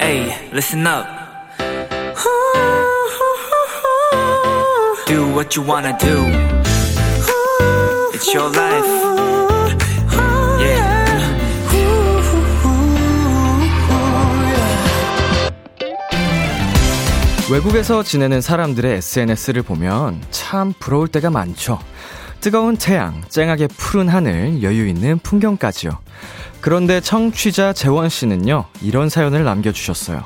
Hey, listen up. Do what you wanna do. It's your life. Yeah. 외국에서 지내는 사람들의 SNS를 보면 참 부러울 때가 많죠. 뜨거운 태양, 쨍하게 푸른 하늘, 여유 있는 풍경까지요. 그런데 청취자 재원 씨는요, 이런 사연을 남겨주셨어요.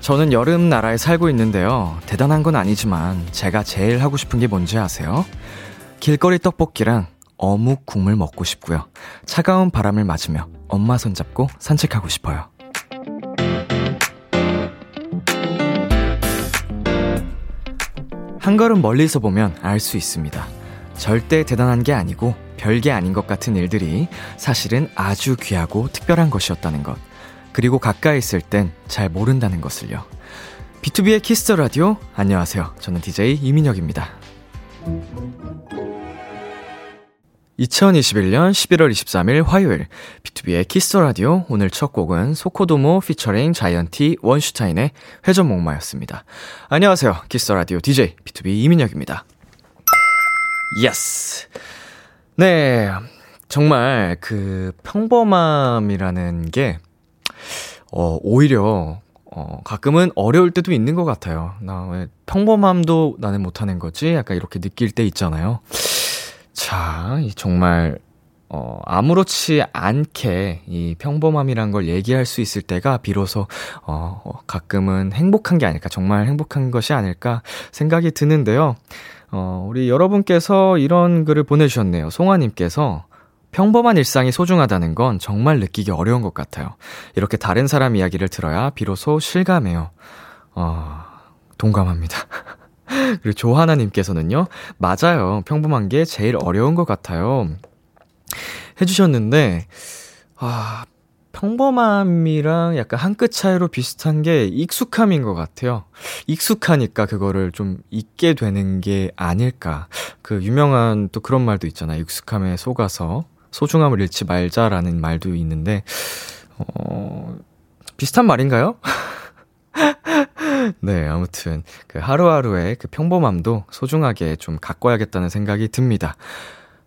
저는 여름 나라에 살고 있는데요. 대단한 건 아니지만 제가 제일 하고 싶은 게 뭔지 아세요? 길거리 떡볶이랑 어묵 국물 먹고 싶고요. 차가운 바람을 맞으며 엄마 손잡고 산책하고 싶어요. 한 걸음 멀리서 보면 알 수 있습니다. 절대 대단한 게 아니고 별게 아닌 것 같은 일들이 사실은 아주 귀하고 특별한 것이었다는 것. 그리고 가까이 있을 땐 잘 모른다는 것을요. B2B의 키스터 라디오 안녕하세요. 저는 DJ 이민혁입니다. 2021년 11월 23일 화요일 B2B의 키스터 라디오 오늘 첫 곡은 소코도모 피처링 자이언티 원슈타인의 회전목마였습니다. 안녕하세요. Kiss the Radio DJ BTOB 이민혁입니다. Yes. 네. 정말 그 평범함이라는 게, 어, 오히려, 어, 가끔은 어려울 때도 있는 것 같아요. 나 왜 평범함도 나는 못하는 거지? 약간 이렇게 느낄 때 있잖아요. 자, 정말, 어, 아무렇지 않게 이 평범함이란 걸 얘기할 수 있을 때가 비로소, 어, 가끔은 행복한 게 아닐까, 정말 행복한 것이 아닐까 생각이 드는데요. 어, 우리 여러분께서 이런 글을 보내주셨네요. 송아님께서 평범한 일상이 소중하다는 건 정말 느끼기 어려운 것 같아요. 이렇게 다른 사람 이야기를 들어야 비로소 실감해요. 어, 동감합니다. 그리고 조하나님께서는요, 맞아요. 평범한 게 제일 어려운 것 같아요. 해주셨는데, 아, 평범함이랑 약간 한 끗 차이로 비슷한 게 익숙함인 것 같아요. 익숙하니까 그거를 좀 잊게 되는 게 아닐까. 그 유명한 또 그런 말도 있잖아요. 익숙함에 속아서 소중함을 잃지 말자라는 말도 있는데, 어, 비슷한 말인가요? 네, 아무튼 그 하루하루의 그 평범함도 소중하게 좀 가꿔야겠다는 생각이 듭니다.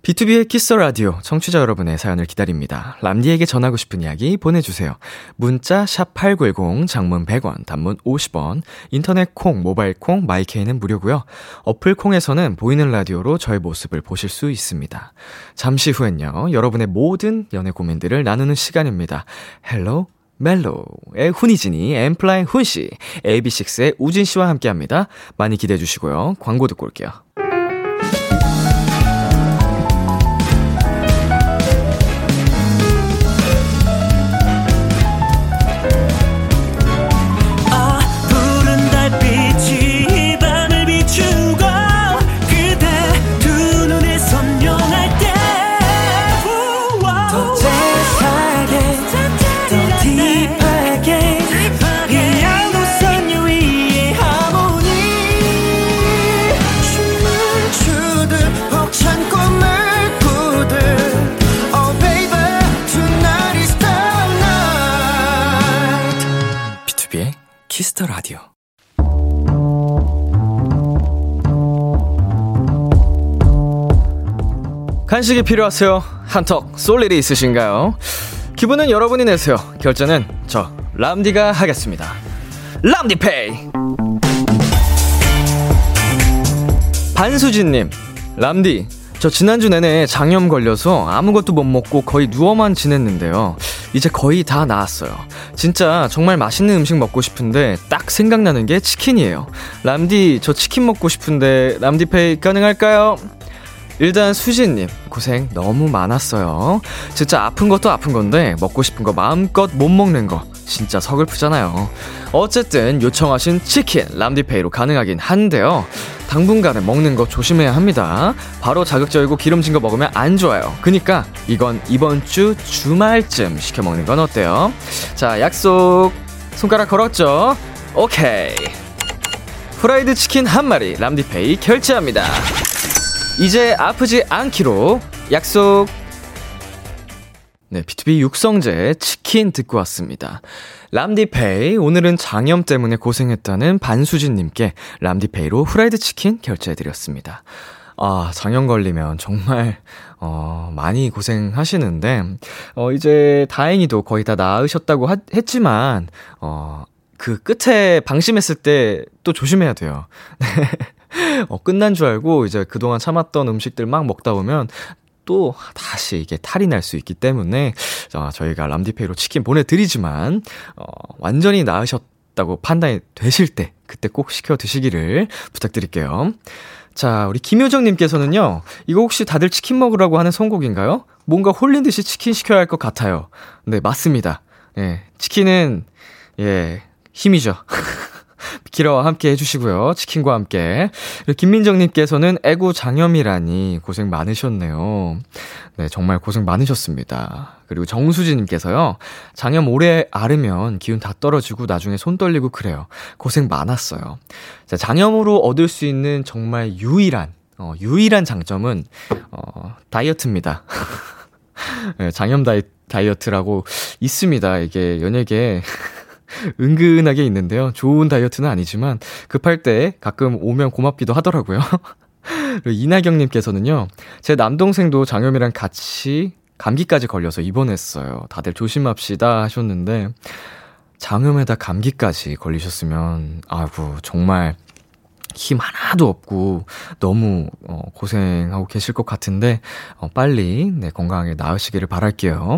B2B의 키스 라디오 청취자 여러분의 사연을 기다립니다. 람디에게 전하고 싶은 이야기 보내주세요. 문자 샵 #8910 장문 100원, 단문 50원, 인터넷 콩, 모바일 콩, 마이케이는 무료고요. 어플 콩에서는 보이는 라디오로 저의 모습을 보실 수 있습니다. 잠시 후엔요, 여러분의 모든 연애 고민들을 나누는 시간입니다. Hello 멜로의 훈이진이, 엔플라잉 훈씨, AB6IX의 우진씨와 함께 합니다. 많이 기대해 주시고요. 광고 듣고 올게요. Kiss the Radio. 간식이 필요하세요? 한턱 쏠 일이 있으신가요? 기분은 여러분이 내세요. 결제는 저 람디가 하겠습니다. 람디페이. 반수진님, 람디, 저 지난주 내내 장염 걸려서 아무것도 못 먹고 거의 누워만 지냈는데요. 이제 거의 다 나았어요. 진짜 정말 맛있는 음식 먹고 싶은데 딱 생각나는 게 치킨이에요. 람디, 저 치킨 먹고 싶은데 람디페이 가능할까요? 일단 수진님 고생 너무 많았어요. 진짜 아픈 것도 아픈 건데 먹고 싶은 거 마음껏 못 먹는 거 진짜 서글프잖아요. 어쨌든 요청하신 치킨 람디페이로 가능하긴 한데요. 당분간은 먹는 거 조심해야 합니다. 바로 자극적이고 기름진 거 먹으면 안 좋아요. 그니까 이건 이번 주 주말쯤 시켜 먹는 건 어때요? 자 약속 손가락 걸었죠? 오케이. 프라이드 치킨 한 마리 람디페이 결제합니다. 이제 아프지 않기로 약속. 네, B2B 육성재 치킨 듣고 왔습니다. 람디페이, 오늘은 장염 때문에 고생했다는 반수진님께 람디페이로 후라이드 치킨 결제해드렸습니다. 아, 장염 걸리면 정말, 어, 많이 고생하시는데, 어, 이제 다행히도 거의 다 나으셨다고 하, 했지만, 어, 그 끝에 방심했을 때 또 조심해야 돼요. 어, 끝난 줄 알고 이제 그동안 참았던 음식들 막 먹다 보면 또 다시 이게 탈이 날 수 있기 때문에 어, 저희가 람디페이로 치킨 보내드리지만 어, 완전히 나으셨다고 판단이 되실 때 그때 꼭 시켜 드시기를 부탁드릴게요. 자, 우리 김효정님께서는요, 이거 혹시 다들 치킨 먹으라고 하는 선곡인가요? 뭔가 홀린 듯이 치킨 시켜야 할 것 같아요. 네, 맞습니다. 예, 치킨은, 예, 힘이죠. 키라와 함께 해주시고요. 치킨과 함께. 김민정님께서는 애구 장염이라니 고생 많으셨네요. 네, 정말 고생 많으셨습니다. 그리고 정수진님께서요. 장염 오래 앓으면 기운 다 떨어지고 나중에 손 떨리고 그래요. 고생 많았어요. 자, 장염으로 얻을 수 있는 정말 유일한, 어, 유일한 장점은, 어, 다이어트입니다. 네, 장염 다이, 다이어트라고 있습니다. 이게 연예계 은근하게 있는데요. 좋은 다이어트는 아니지만 급할 때 가끔 오면 고맙기도 하더라고요. 이나경님께서는요, 제 남동생도 장염이랑 같이 감기까지 걸려서 입원했어요. 다들 조심합시다 하셨는데, 장염에다 감기까지 걸리셨으면, 아이고, 정말 힘 하나도 없고 너무 어, 고생하고 계실 것 같은데, 어, 빨리 네, 건강하게 나으시기를 바랄게요.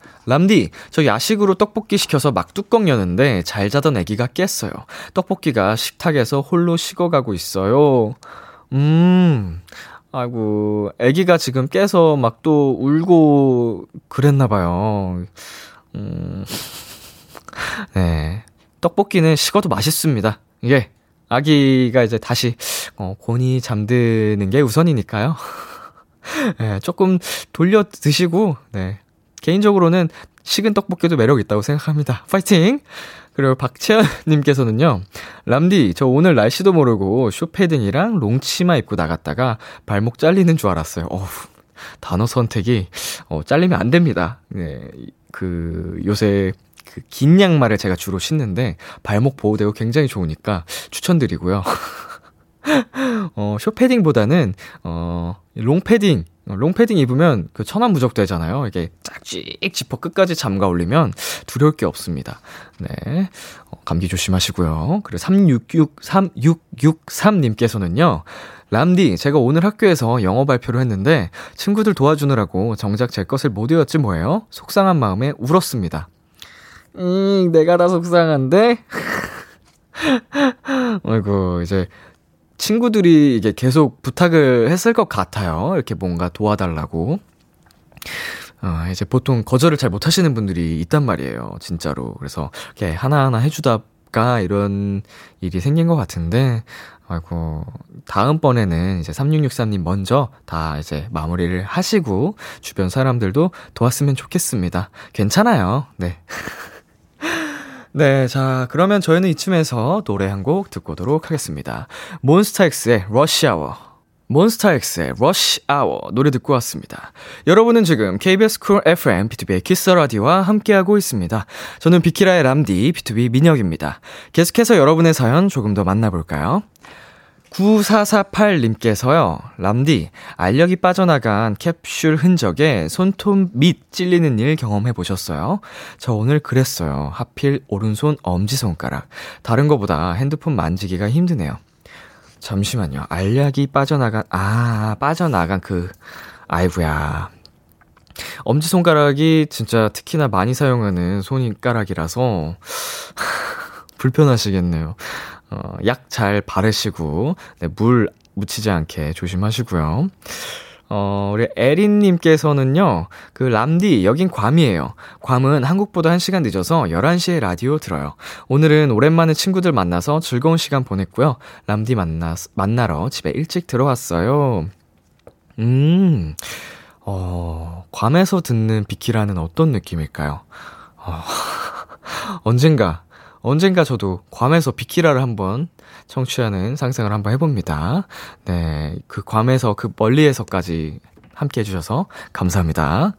람디, 저 야식으로 떡볶이 시켜서 막 뚜껑 여는데 잘 자던 아기가 깼어요. 떡볶이가 식탁에서 홀로 식어가고 있어요. 음, 아이고, 아기가 지금 깨서 막 또 울고 그랬나봐요. 음, 네. 떡볶이는 식어도 맛있습니다. 예. 아기가 이제 다시, 어, 곤히 잠드는 게 우선이니까요. 네, 조금 돌려 드시고, 네. 개인적으로는 식은 떡볶이도 매력 있다고 생각합니다. 파이팅! 그리고 박채연님께서는요, 람디, 저 오늘 날씨도 모르고 쇼패딩이랑 롱치마 입고 나갔다가 발목 잘리는 줄 알았어요. 어우, 단어 선택이, 어, 잘리면 안 됩니다. 네, 그, 요새 그 긴 양말을 제가 주로 신는데, 발목 보호되고 굉장히 좋으니까 추천드리고요. 어, 쇼패딩보다는, 어, 롱패딩, 어, 롱패딩 입으면 그 천안무적 되잖아요. 이게 짝찍 지퍼 끝까지 잠가 올리면 두려울 게 없습니다. 네. 어, 감기 조심하시고요. 그리고 366, 3663님께서는요. 람디, 제가 오늘 학교에서 영어 발표를 했는데 친구들 도와주느라고 정작 제 것을 못 외웠지 뭐예요? 속상한 마음에 울었습니다. 음, 내가 다 속상한데? 아이고, 이제 친구들이 이게 계속 부탁을 했을 것 같아요. 이렇게 뭔가 도와달라고. 어, 이제 보통 거절을 잘 못하시는 분들이 있단 말이에요. 진짜로. 그래서 이렇게 하나하나 해주다가 이런 일이 생긴 것 같은데, 아이고, 다음번에는 이제 3663님 먼저 다 이제 마무리를 하시고, 주변 사람들도 도왔으면 좋겠습니다. 괜찮아요. 네. 네, 자, 그러면 저희는 이쯤에서 노래 한 곡 듣고 오도록 하겠습니다. 몬스타엑스의 Rush Hour. 몬스타엑스의 Rush Hour 노래 듣고 왔습니다. 여러분은 지금 KBS 쿨 FM B2B의 키스 라디오와 함께하고 있습니다. 저는 비키라의 람디 B2B 민혁입니다. 계속해서 여러분의 사연 조금 더 만나볼까요? 9448님께서요, 람디, 알력이 빠져나간 캡슐 흔적에 손톱 밑 찔리는 일 경험해 보셨어요? 저 오늘 그랬어요. 하필 오른손 엄지손가락. 다른 거보다 핸드폰 만지기가 힘드네요. 잠시만요. 알약이 빠져나간, 아, 빠져나간 그, 아이구야. 엄지손가락이 진짜 특히나 많이 사용하는 손가락이라서, 불편하시겠네요. 어, 약 잘 바르시고, 네, 물 묻히지 않게 조심하시고요. 어, 우리 에린님께서는요, 그, 람디, 여긴 괌이에요. 괌은 한국보다 1시간 늦어서 11시에 라디오 들어요. 오늘은 오랜만에 친구들 만나서 즐거운 시간 보냈고요. 람디 만나, 만나러 집에 일찍 들어왔어요. 음, 어, 괌에서 듣는 비키라는 어떤 느낌일까요? 어, 언젠가, 언젠가 저도 괌에서 비키라를 한번 청취하는 상상을 한번 해봅니다. 네, 그 괌에서 그 멀리에서까지 함께 해주셔서 감사합니다.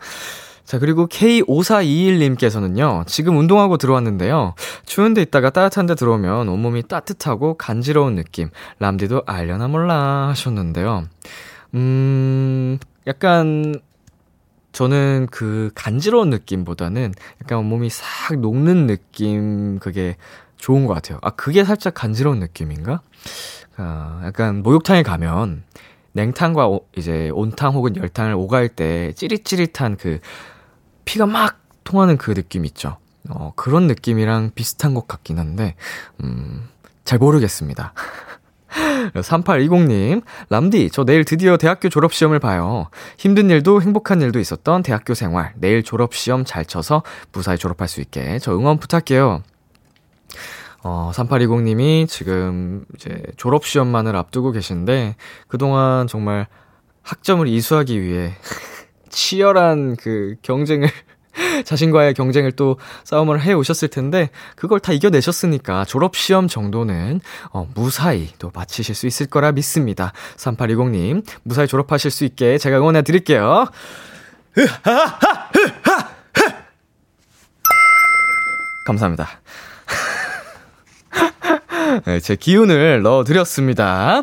자, 그리고 K5421님께서는요, 지금 운동하고 들어왔는데요. 추운데 있다가 따뜻한 데 들어오면 온몸이 따뜻하고 간지러운 느낌. 람디도 알려나 몰라 하셨는데요. 음, 약간, 저는 그 간지러운 느낌보다는 약간 온몸이 싹 녹는 느낌, 그게 좋은 것 같아요. 아, 그게 살짝 간지러운 느낌인가? 아, 약간 목욕탕에 가면 냉탕과 오, 이제 온탕 혹은 열탕을 오갈 때 찌릿찌릿한 그 피가 막 통하는 그 느낌 있죠. 어, 그런 느낌이랑 비슷한 것 같긴 한데, 음, 잘 모르겠습니다. 3820님, 람디, 저 내일 드디어 대학교 졸업시험을 봐요. 힘든 일도 행복한 일도 있었던 대학교 생활. 내일 졸업시험 잘 쳐서 무사히 졸업할 수 있게 저 응원 부탁해요. 어, 3820님이 지금 이제 졸업시험만을 앞두고 계신데, 그동안 정말 학점을 이수하기 위해 치열한 그 경쟁을 자신과의 경쟁을 또 싸움을 해 오셨을 텐데 그걸 다 이겨내셨으니까 졸업 시험 정도는 어, 무사히 또 마치실 수 있을 거라 믿습니다. 3820님 무사히 졸업하실 수 있게 제가 응원해 드릴게요. 감사합니다. 네, 제 기운을 넣어드렸습니다.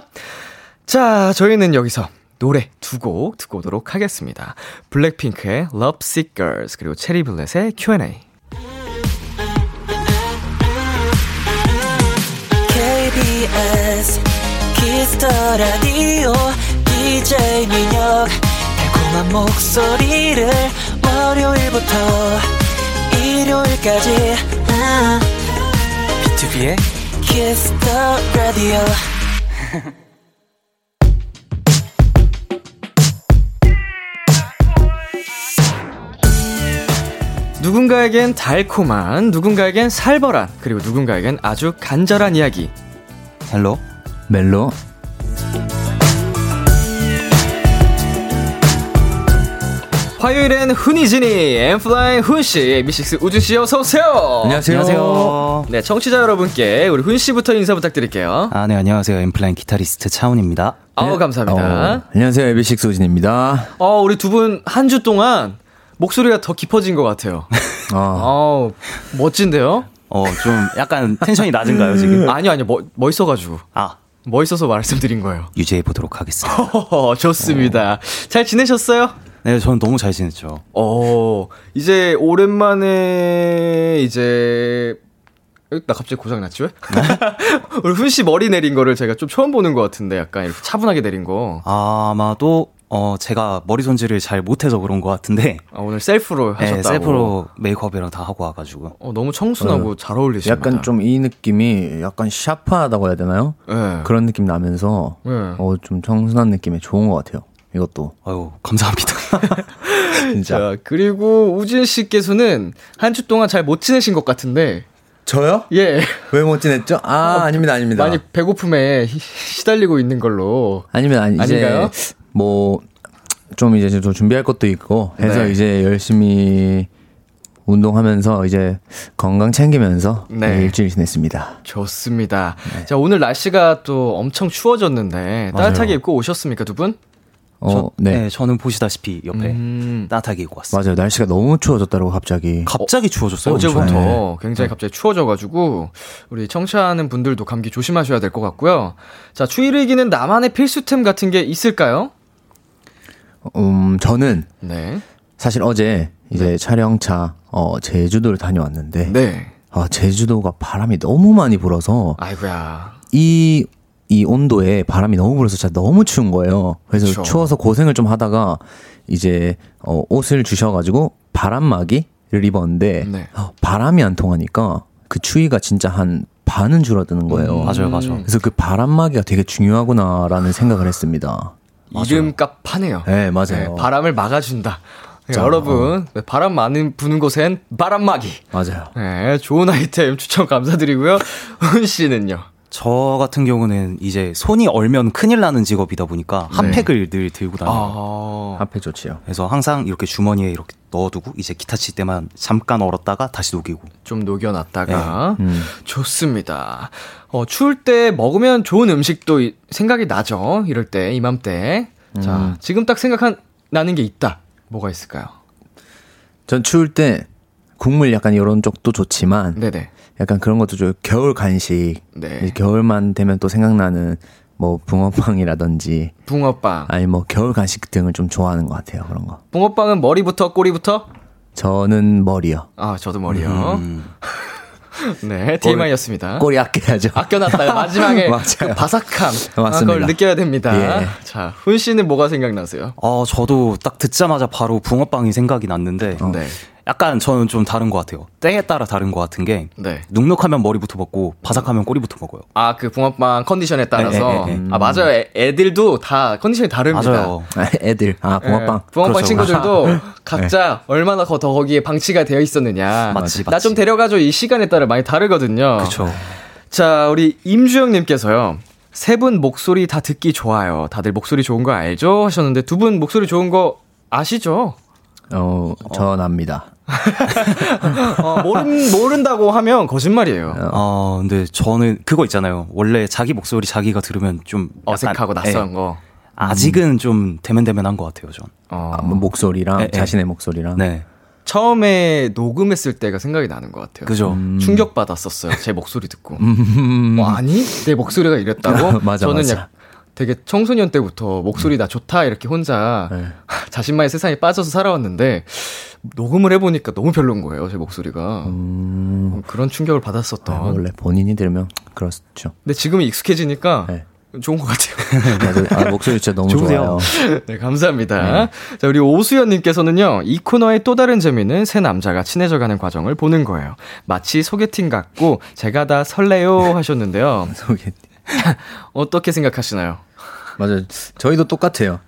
자, 저희는 여기서 노래 두 곡 듣고 오도록 하겠습니다. 블랙핑크의 Love Sick Girls 그리고 체리블렛의 Q&A. KBS Kiss the Radio DJ 민혁 달콤한 목소리를 월요일부터 일요일까지. B2B의 키스터 라디오 누군가에겐 달콤한, 누군가에겐 살벌한, 그리고 누군가에겐 아주 간절한 이야기. Hello 멜로 화요일엔 훈이진이, 엔플라잉 훈씨, 미식스 우주씨 어서오세요! 안녕하세요. 안녕하세요. 네, 청취자 여러분께 우리 훈씨부터 인사 부탁드릴게요. 아, 네, 안녕하세요. 엔플라잉 기타리스트 차훈입니다. 아우, 감사합니다. 어, 안녕하세요. AB6IX 우진입니다. 어, 우리 두 분 한 주 동안 목소리가 더 깊어진 것 같아요. 어, 어, 멋진데요? 어, 좀 약간 텐션이 낮은가요, 지금? 아니요, 아니요, 멋, 멋있어가지고. 아, 멋있어서 말씀드린 거예요. 유지해 보도록 하겠습니다. 허허, 좋습니다. 잘 지내셨어요? 네, 저는 너무 잘 지냈죠. 어, 이제 오랜만에 이제 에, 나 갑자기 고장 났지 왜? 우리 훈 씨 머리 내린 거를 제가 좀 처음 보는 것 같은데 약간 이렇게 차분하게 내린 거. 아마도 어, 제가 머리 손질을 잘 못해서 그런 것 같은데. 아, 오늘 셀프로 하셨다고. 네, 셀프로 메이크업이랑 다 하고 와가지고. 어, 너무 청순하고 잘 어울리십니다. 약간 좀 이 느낌이 약간 샤프하다고 해야 되나요? 네. 그런 느낌 나면서 네. 어, 좀 청순한 느낌이 좋은 것 같아요. 이것도 아유, 감사합니다. 진짜. 자, 그리고 우진 씨께서는 한 주 동안 잘 못 지내신 것 같은데. 저요? 예. 왜 못 지냈죠? 아, 아 닙니다, 아닙니다. 많이 배고픔에 시- 시달리고 있는 걸로. 아니면 아니 이제 아닌가요? 뭐 좀 이제 좀 준비할 것도 있고 해서 네. 이제 열심히 운동하면서 이제 건강 챙기면서 네. 일주일 지냈습니다. 좋습니다. 네. 자, 오늘 날씨가 또 엄청 추워졌는데 따뜻하게 입고 오셨습니까, 두 분? 어, 저, 네. 네. 저는 보시다시피 옆에 음. 따뜻하게 입고 왔어요. 맞아요. 날씨가 너무 추워졌다고 갑자기. 갑자기 추워졌어요. 어제부터 엄청. 굉장히 갑자기 추워져가지고 우리 청취하는 분들도 감기 조심하셔야 될 것 같고요. 자, 추위를 이기는 나만의 필수템 같은 게 있을까요? 음, 저는 네. 사실 어제 이제 촬영차 어 제주도를 다녀왔는데 네. 아 제주도가 바람이 너무 많이 불어서 아이고야. 이 이 온도에 바람이 너무 불어서 진짜 너무 추운 거예요. 그래서 그쵸. 추워서 고생을 좀 하다가 이제 어 옷을 주셔가지고 바람막이를 입었는데 네. 어, 바람이 안 통하니까 그 추위가 진짜 한 반은 줄어드는 거예요. 맞아요, 맞아요. 그래서 그 바람막이가 되게 중요하구나라는 생각을 했습니다. 이름값 하네요. 네, 맞아요. 바람을 막아준다. 네, 자, 여러분, 바람 많은 부는 곳엔 바람막이. 맞아요. 네, 좋은 아이템 추천 감사드리고요. 훈 씨는요? 저 같은 경우는 이제 손이 얼면 큰일 나는 직업이다 보니까 네. 핫팩을 늘 들고 다녀요. 아, 앞에 좋지요. 그래서 항상 이렇게 주머니에 이렇게 넣어두고 이제 기타 칠 때만 잠깐 얼었다가 다시 녹이고. 좀 녹여놨다가. 음. 좋습니다. 어, 추울 때 먹으면 좋은 음식도 이- 생각이 나죠. 이럴 때, 이맘때. 자, 지금 딱 생각한, 나는 게 있다. 뭐가 있을까요? 전 추울 때 국물 약간 이런 쪽도 좋지만 네네. 약간 그런 것도 좀 겨울 간식. 네. 겨울만 되면 또 생각나는 뭐 붕어빵이라든지 붕어빵. 아니 뭐 겨울 간식 등을 좀 좋아하는 것 같아요. 그런 거. 붕어빵은 머리부터 꼬리부터? 저는 머리요. 아, 저도 머리요. 음. 네, TMI였습니다. 꼬리 아껴야죠. 아껴놨다가 마지막에. 그 바삭함. 맞습니다. 그걸 느껴야 됩니다. 예. 자, 훈 씨는 뭐가 생각나세요? 어, 저도 딱 듣자마자 바로 붕어빵이 생각이 났는데 네. 약간 저는 좀 다른 것 같아요. 때에 따라 다른 것 같은 게 네. 눅눅하면 머리부터 먹고 바삭하면 꼬리부터 먹어요. 아, 그 붕어빵 컨디션에 따라서. 네, 네, 네. 아, 맞아요. 애, 애들도 다 컨디션이 다릅니다. 맞아요. 애들 아 붕어빵. 예, 붕어빵 그렇죠. 친구들도 각자 얼마나 더 거기에 방치가 되어 있었느냐. 맞지, 나 맞지. 좀 데려가줘. 이 시간에 따라 많이 다르거든요. 그렇죠. 자, 우리 임주영님께서요. 세 분 목소리 다 듣기 좋아요. 다들 목소리 좋은 거 알죠? 하셨는데 두 분 목소리 좋은 거 아시죠? 어, 전 압니다. 어, 모른, 모른다고 하면 거짓말이에요. 어, 근데 저는 그거 있잖아요. 원래 자기 목소리 자기가 들으면 좀 약간, 어색하고 낯선 예, 거. 아직은 좀 대면대면한 것 같아요, 전. 어, 아, 뭐 목소리랑 예, 예. 자신의 목소리랑. 네. 처음에 녹음했을 때가 생각이 나는 것 같아요. 그죠. 충격 받았었어요. 제 목소리 듣고. 어, 아니 내 목소리가 이랬다고? 맞아, 저는 맞아. 약 되게 청소년 때부터 목소리 나 좋다 이렇게 혼자 네. 자신만의 세상에 빠져서 살아왔는데 녹음을 해보니까 너무 별론 거예요 제 목소리가 음, 그런 충격을 받았었던. 아, 원래 본인이 들으면 그렇죠. 근데 지금은 익숙해지니까 네. 좋은 것 같아요. 아, 목소리 진짜 너무 좋으세요. 좋아요. 네, 감사합니다. 자, 우리 오수연님께서는요, 이 코너의 또 다른 재미는 새 남자가 친해져가는 과정을 보는 거예요. 마치 소개팅 같고, 제가 다 설레요 하셨는데요. 소개. 어떻게 생각하시나요? 맞아요. 저희도 똑같아요.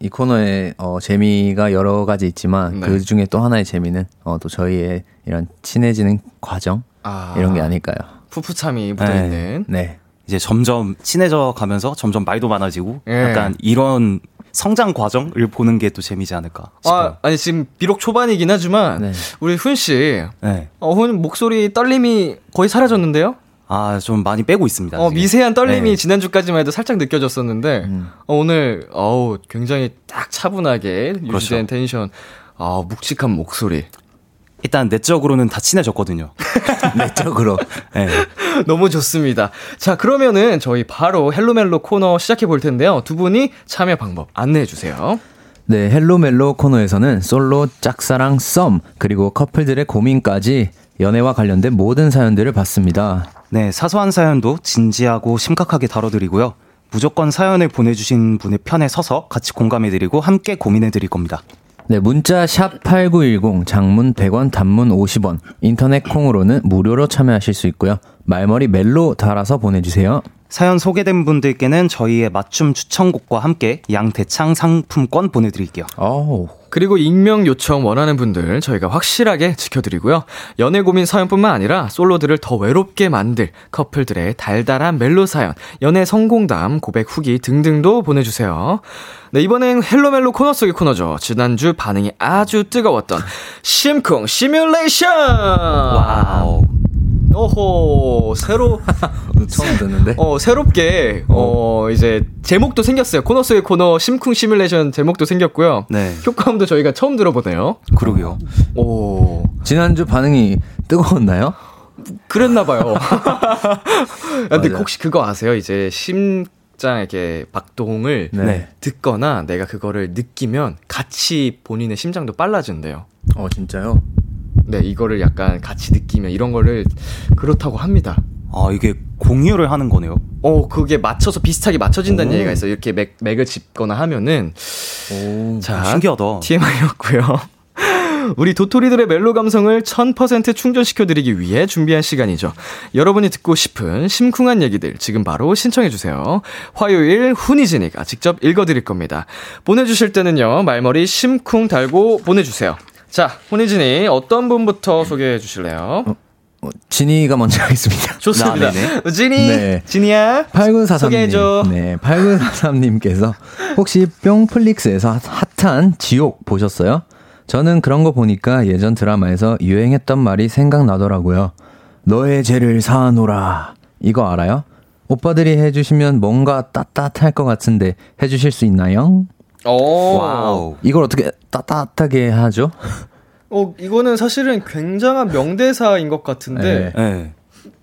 이 코너에 어, 재미가 여러 가지 있지만 네. 그 중에 또 하나의 재미는 어, 또 저희의 이런 친해지는 과정 아, 이런 게 아닐까요? 푸푸참이 묻어 있는. 네. 이제 점점 친해져 가면서 점점 말도 많아지고 예. 약간 이런 성장 과정을 보는 게 또 재미지 않을까 싶어요. 아, 아니, 지금 비록 초반이긴 하지만, 네. 우리 훈 씨, 네. 어, 훈 목소리 떨림이 거의 사라졌는데요? 아, 좀 많이 빼고 있습니다. 어, 지금. 미세한 떨림이 네. 지난주까지만 해도 살짝 느껴졌었는데, 음. 어, 오늘, 어우, 굉장히 딱 차분하게 유지된 그렇죠. 텐션, 아 묵직한 목소리. 일단 내적으로는 다 친해졌거든요. 내적으로. 네. 너무 좋습니다. 자, 그러면은 저희 바로 Hello 멜로 코너 시작해 볼 텐데요. 두 분이 참여 방법 안내해 주세요. 네, Hello 멜로 코너에서는 솔로, 짝사랑, 썸, 그리고 커플들의 고민까지 연애와 관련된 모든 사연들을 받습니다. 네, 사소한 사연도 진지하고 심각하게 다뤄드리고요. 무조건 사연을 보내주신 분의 편에 서서 같이 공감해드리고 함께 고민해드릴 겁니다. 네, 문자 샵 8910, 장문 100원, 단문 50원, 인터넷 콩으로는 무료로 참여하실 수 있고요. 말머리 멜로 달아서 보내주세요. 사연 소개된 분들께는 저희의 맞춤 추천곡과 함께 양대창 상품권 보내드릴게요. 어우. 그리고 익명 요청 원하는 분들 저희가 확실하게 지켜드리고요. 연애 고민 사연뿐만 아니라 솔로들을 더 외롭게 만들 커플들의 달달한 멜로 사연, 연애 성공담, 고백 후기 등등도 보내주세요. 네, 이번엔 Hello 멜로 코너 속의 코너죠. 지난주 반응이 아주 뜨거웠던 심쿵 시뮬레이션! Wow. 오호, 새로, 처음 듣는데? 어, 새롭게, 어, 이제, 제목도 생겼어요. 코너 속의 코너, 심쿵 시뮬레이션 제목도 생겼고요. 네. 효과음도 저희가 처음 들어보네요. 그러게요. 오, 지난주 반응이 뜨거웠나요? 그랬나 봐요. 근데 맞아요. 혹시 그거 아세요? 이제 심장 이렇게 박동을 네. 듣거나 내가 그거를 느끼면 같이 본인의 심장도 빨라진대요. 어, 진짜요? 네, 이거를 약간 같이 느끼면 이런 거를 그렇다고 합니다. 아, 이게 공유를 하는 거네요. 어, 그게 맞춰서 비슷하게 맞춰진다는 오. 얘기가 있어요. 이렇게 맥, 맥을 짚거나 하면은. 오. 자, 신기하다. TMI였고요. 우리 도토리들의 멜로 감성을 1000% 충전시켜드리기 위해 준비한 시간이죠. 여러분이 듣고 싶은 심쿵한 얘기들 지금 바로 신청해주세요. 화요일 훈이진이가 직접 읽어드릴 겁니다. 보내주실 때는요, 말머리 심쿵 달고 보내주세요. 자, 훈이진이 어떤 분부터 소개해 주실래요? 어, 어, 진이가 먼저 하겠습니다. 좋습니다. 아, 진이, 네. 진이야. 8943님. 소개해줘. 네, 8943님께서 혹시 뿅플릭스에서 핫한 지옥 보셨어요? 저는 그런 거 보니까 예전 드라마에서 유행했던 말이 생각나더라고요. 너의 죄를 사노라. 이거 알아요? 오빠들이 해주시면 뭔가 따뜻할 것 같은데 해주실 수 있나요? 오. Wow. 이걸 어떻게 따뜻하게 하죠? 어, 이거는 사실은 굉장한 명대사인 것 같은데, 네. 네.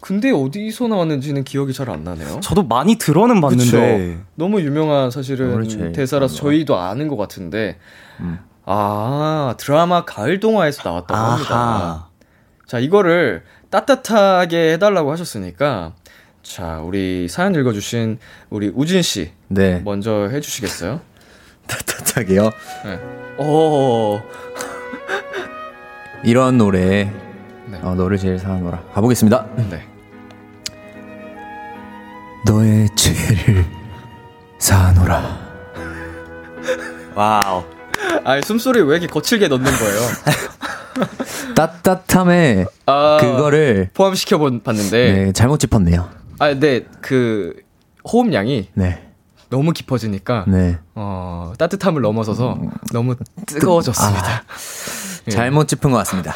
근데 어디서 나왔는지는 기억이 잘 안 나네요. 저도 많이 들어는 봤는데 그쵸. 너무 유명한 사실은 제일 대사라서 저희도 아는 것 같은데, 아, 드라마 가을 동화에서 나왔다고 합니다. 자, 이거를 따뜻하게 해달라고 하셨으니까, 자, 우리 사연 읽어주신 우리 우진 씨, 네. 먼저 해주시겠어요? 따뜻하게요. 네. 오, 이런 노래, 네. 어, 너를 제일 사노라. 가보겠습니다. 네. 너의 죄를 사노라. 와우. 아, 숨소리 왜 이렇게 거칠게 넣는 거예요? 따뜻함에 아, 그거를 포함시켜 봤는데, 네, 잘못 짚었네요. 아, 근데 그 호흡량이 네. 너무 깊어지니까, 네. 어, 따뜻함을 넘어서서 너무 뜨거워졌습니다. 예. 잘못 짚은 것 같습니다.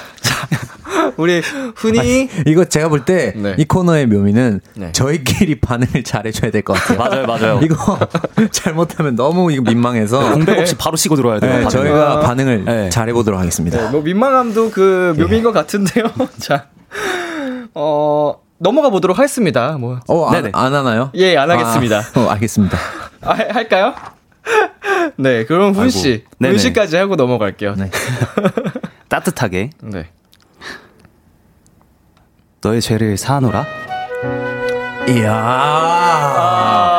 우리 훈이 이거 제가 볼 때이 네. 코너의 묘미는 네. 저희끼리 반응을 잘해줘야 될 것 같아요. 맞아요, 맞아요. 이거 잘못하면 너무 이거 민망해서 공백 없이 바로 치고 들어야 돼요. 네. 저희가 반응을 네. 잘해보도록 하겠습니다. 네, 뭐 민망함도 그 묘미인 것 같은데요. 자, 어 넘어가 보도록 하겠습니다. 뭐, 어, 안. 안 하나요? 예, 안 하겠습니다. 아, 어, 알겠습니다. 아, 할- 할까요? 네, 그럼 훈 씨. 네네. 훈 씨까지 하고 넘어갈게요. 네. 따뜻하게 네. 너의 죄를 사노라. 이야. 예.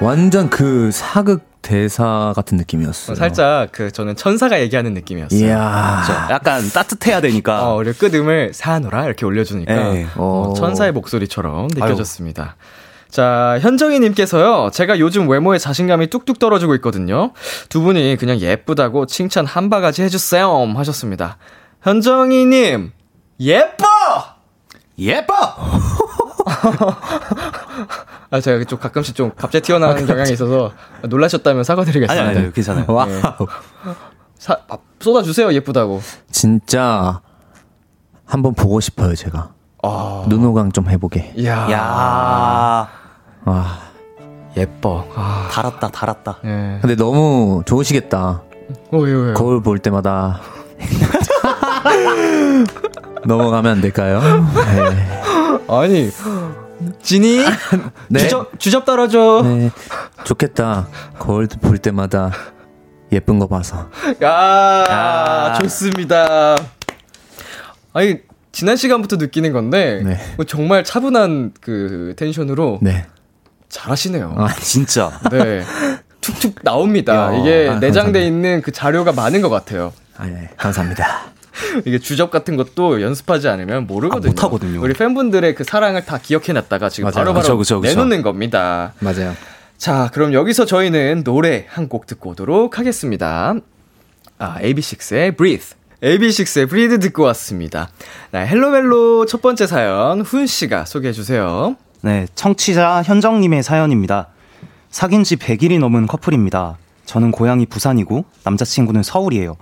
완전 그 사극 대사 같은 느낌이었어요. 어, 살짝 그 저는 천사가 얘기하는 느낌이었어요. 이야. 약간 따뜻해야 되니까. 어, 우리 끝음을 사노라 이렇게 올려주니까 네. 어, 어. 천사의 목소리처럼 느껴졌습니다. 자, 현정이님께서요, 제가 요즘 외모에 자신감이 뚝뚝 떨어지고 있거든요. 두 분이 그냥 예쁘다고 칭찬 한 바가지 해주세요. 하셨습니다. 현정이님, 예뻐! 예뻐! 아, 제가 좀 가끔씩 좀 갑자기 튀어나오는 경향이 있어서 놀라셨다면 사과드리겠습니다. 아니, 아니, 괜찮아요. 사, 아, 쏟아주세요, 예쁘다고. 진짜 한번 보고 싶어요, 제가. 아, 눈호강 좀 해보게. 이야, 야 와. 예뻐. 아, 달았다, 달았다. 예. 근데 너무 좋으시겠다. 어, 왜요, 왜요? 거울 볼 때마다. 넘어가면 안 될까요? 네. 아니, 진이? 네. 주접, 주접 떨어져. 네. 좋겠다. 거울 볼 때마다 예쁜 거 봐서. 야, 야. 좋습니다. 아니, 지난 시간부터 느끼는 건데, 네. 뭐 정말 차분한 그 텐션으로 네. 잘하시네요. 아, 진짜. 네. 툭툭 나옵니다. 야. 이게 아, 내장돼. 있는 그 자료가 많은 것 같아요. 아, 네. 감사합니다. 이게 주접 같은 것도 연습하지 않으면 모르거든요. 아, 못하거든요. 우리 팬분들의 그 사랑을 다 기억해놨다가 지금. 바로바로 그쵸, 그쵸, 그쵸. 내놓는 겁니다. 맞아요. 자, 그럼 여기서 저희는 노래 한 곡 듣고 오도록 하겠습니다. 아, AB6IX의 Breathe. AB6IX의 Breathe 듣고 왔습니다. 나 헬로멜로 첫 번째 사연, 훈씨가 소개해주세요. 네, 청취자 현정님의 사연입니다. 사귄 지 100일이 넘은 커플입니다. 저는 고향이 부산이고 남자친구는 서울이에요.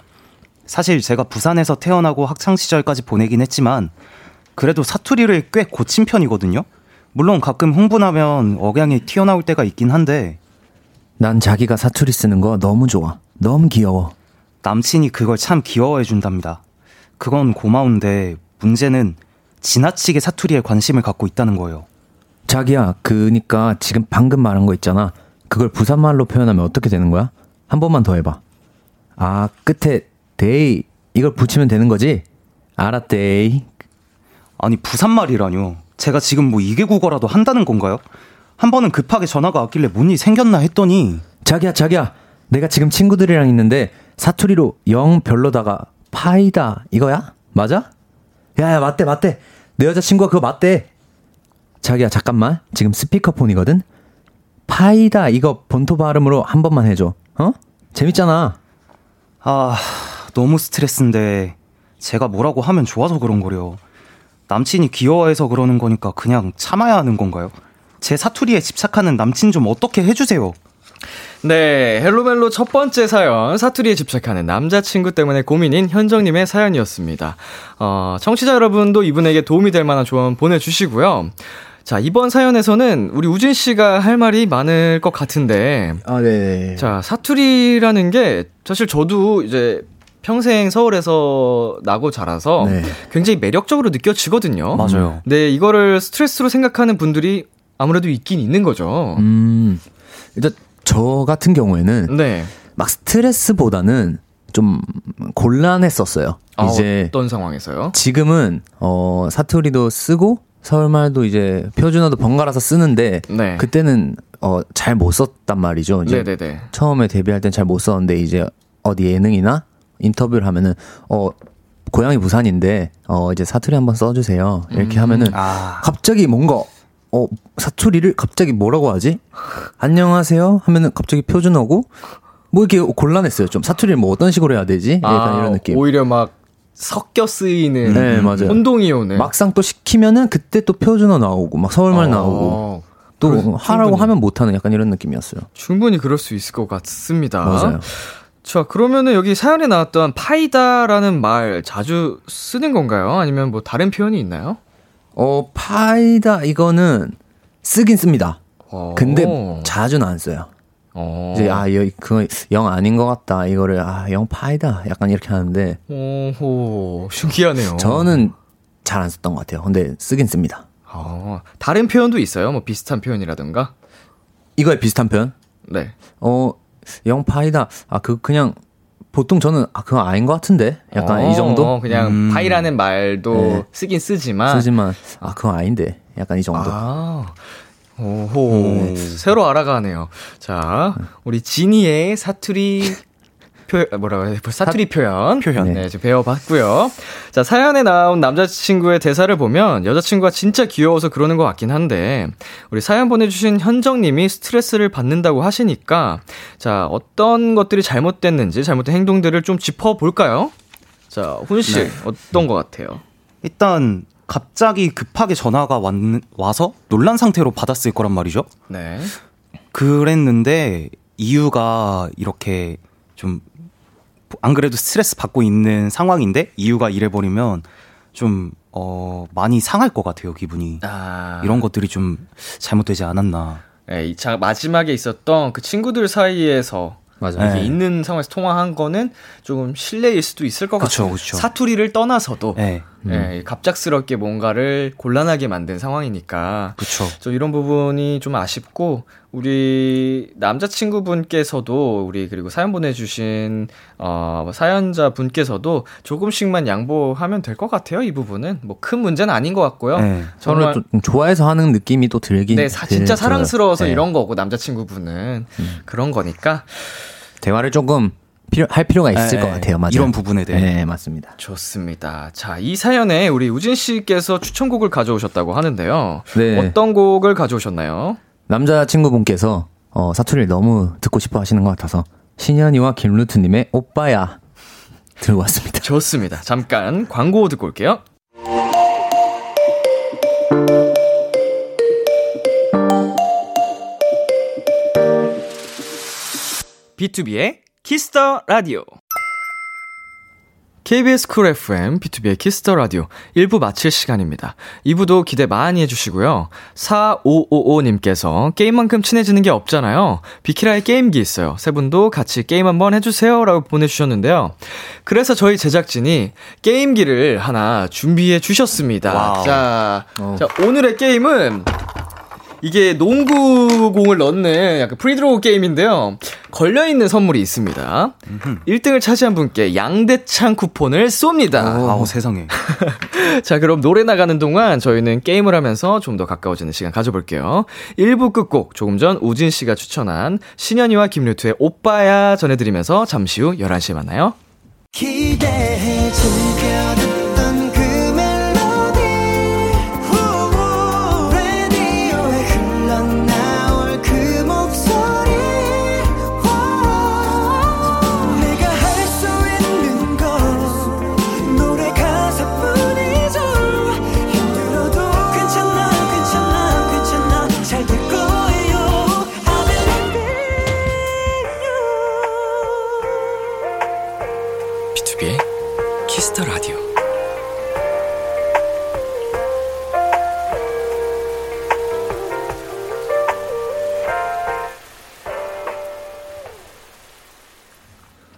사실 제가 부산에서 태어나고 학창 시절까지 보내긴 했지만 그래도 사투리를 꽤 고친 편이거든요. 물론 가끔 흥분하면 억양이 튀어나올 때가 있긴 한데 난 자기가 사투리 쓰는 거 너무 좋아. 너무 귀여워. 남친이 그걸 참 귀여워해 준답니다. 그건 고마운데 문제는 지나치게 사투리에 관심을 갖고 있다는 거예요. 자기야, 그니까 지금 방금 말한 거 있잖아. 그걸 부산말로 표현하면 어떻게 되는 거야? 한 번만 더 해봐. 아, 끝에 데이 이걸 붙이면 되는 거지? 알았데이. 아니 부산말이라뇨. 제가 지금 뭐 이게 국어라도 한다는 건가요? 한 번은 급하게 전화가 왔길래 뭔 일 생겼나 했더니 자기야, 자기야. 내가 지금 친구들이랑 있는데 사투리로 영 별로다가 파이다 이거야? 맞아? 야야 맞대 맞대 내 여자친구가 그거 맞대 자기야 잠깐만 지금 스피커폰이거든 파이다 이거 본토 발음으로 한 번만 해줘 어? 재밌잖아 아, 너무 스트레스인데 제가 뭐라고 하면 좋아서 그런 거려. 남친이 귀여워해서 그러는 거니까 그냥 참아야 하는 건가요? 제 사투리에 집착하는 남친 좀 어떻게 해주세요. 네, 헬로멜로 첫 번째 사연, 사투리에 집착하는 남자친구 때문에 고민인 현정님의 사연이었습니다. 어, 청취자 여러분도 이분에게 도움이 될 만한 조언 보내주시고요. 자, 이번 사연에서는 우리 우진 씨가 할 말이 많을 것 같은데. 아, 네. 자, 사투리라는 게 사실 저도 이제 평생 서울에서 나고 자라서 네. 굉장히 매력적으로 느껴지거든요. 맞아요. 네, 이거를 스트레스로 생각하는 분들이 아무래도 있긴 있는 거죠. 음, 일단 저 같은 경우에는 네. 막 스트레스보다는 좀 곤란했었어요. 아, 이제 어떤 상황에서요? 지금은 어 사투리도 쓰고 서울말도 이제 표준어도 번갈아서 쓰는데 네. 그때는 어 잘 못 썼단 말이죠. 이제 네네네. 처음에 데뷔할 땐 잘 못 썼는데 이제 어디 예능이나 인터뷰를 하면은 어 고향이 부산인데 어 이제 사투리 한번 써주세요. 이렇게 음. 하면은 아, 갑자기 뭔가 어 사투리를 갑자기 뭐라고 하지? 안녕하세요 하면은 갑자기 표준어고 뭐 이렇게 곤란했어요. 좀 사투리를 뭐 어떤 식으로 해야 되지? 약간 이런 느낌. 아, 오히려 막 섞여 쓰이는 네, 맞아요. 혼동이 오는. 막상 또 시키면은 그때 또 표준어 나오고 막 서울말 어, 나오고 또 하라고 충분히. 하면 못하는 약간 이런 느낌이었어요. 충분히 그럴 수 있을 것 같습니다. 맞아요. 자, 그러면은 여기 사연에 나왔던 파이다라는 말 자주 쓰는 건가요? 아니면 뭐 다른 표현이 있나요? 어 파이다 이거는 쓰긴 씁니다. 어. 근데 자주는 안 써요. 어. 이제 아 여기 그거 영 아닌 것 같다 이거를 아 영 파이다 약간 이렇게 하는데 오호, 신기하네요. 저는 잘 안 썼던 것 같아요. 근데 쓰긴 씁니다. 어, 다른 표현도 있어요? 뭐 비슷한 표현이라든가? 이거에 비슷한 표현? 네. 어, 영파이다. 아, 그, 그냥, 보통 저는, 아, 그거 아닌 것 같은데? 약간 어, 이 정도? 그냥 음. 파이라는 말도 네. 쓰긴 쓰지만. 쓰지만, 아, 그거 아닌데. 약간 이 정도. 아. 오호. 새로 알아가네요. 자, 우리 지니의 사투리 표 뭐라고 해야 돼? 사투리 표현. 표현. 네, 지금 배워봤고요. 자, 사연에 나온 남자친구의 대사를 보면 여자친구가 진짜 귀여워서 그러는 것 같긴 한데, 우리 사연 보내주신 현정님이 스트레스를 받는다고 하시니까, 자, 어떤 것들이 잘못됐는지, 잘못된 행동들을 좀 짚어볼까요? 자, 훈씨, 네. 어떤 것 같아요? 일단 갑자기 급하게 전화가 왔, 와서 놀란 상태로 받았을 거란 말이죠. 네. 그랬는데 이유가 이렇게 좀 안 그래도 스트레스 받고 있는 상황인데 이유가 이래버리면 좀 어, 많이 상할 것 같아요 기분이 아. 이런 것들이 좀 잘못되지 않았나 예, 이 자, 마지막에 있었던 그 친구들 사이에서 맞아. 네. 있는 상황에서 통화한 거는 조금 실례일 수도 있을 것 같아요. 사투리를 떠나서도 네 예, 갑작스럽게 뭔가를 곤란하게 만든 상황이니까 좀 이런 부분이 좀 아쉽고 우리 남자친구분께서도 우리 그리고 사연 보내주신 어 사연자 분께서도 조금씩만 양보하면 될 것 같아요 이 부분은 뭐 큰 문제는 아닌 것 같고요. 네. 저는 정말 좀 좋아해서 하는 느낌이 또 들긴. 네, 사, 진짜 들- 사랑스러워서. 네. 이런 거고 남자친구분은 그런 거니까 대화를 조금 필요, 할 필요가 있을 네, 것 같아요. 맞아요. 이런 부분에 대해. 네, 맞습니다. 좋습니다. 자, 이 사연에 우리 우진 씨께서 추천곡을 가져오셨다고 하는데요. 네. 어떤 곡을 가져오셨나요? 남자친구분께서 어, 사투리를 너무 듣고 싶어 하시는 것 같아서 신현이와 김루트님의 오빠야 들고 왔습니다. 좋습니다. 잠깐 광고 듣고 올게요. BtoB의 키스 더 라디오. KBS 쿨 FM, BtoB의 키스 더 라디오 1부 마칠 시간입니다. 2부도 기대 많이 해주시고요. 4555님께서 게임만큼 친해지는 게 없잖아요. 비키라의 게임기 있어요. 세 분도 같이 게임 한번 해주세요. 라고 보내주셨는데요. 그래서 저희 제작진이 게임기를 하나 준비해 주셨습니다. 자, 자, 오늘의 게임은 이게 농구공을 넣는 약간 free throw 게임인데요. 걸려있는 선물이 있습니다. 1등을 차지한 분께 양대창 쿠폰을 쏩니다. 아우 세상에 자, 그럼 노래 나가는 동안 저희는 게임을 하면서 좀 더 가까워지는 시간 가져볼게요. 1부 끝곡 조금 전 우진 씨가 추천한 신현희와 김루트의 오빠야 전해드리면서 잠시 후 11시에 만나요. 기대해 즐겨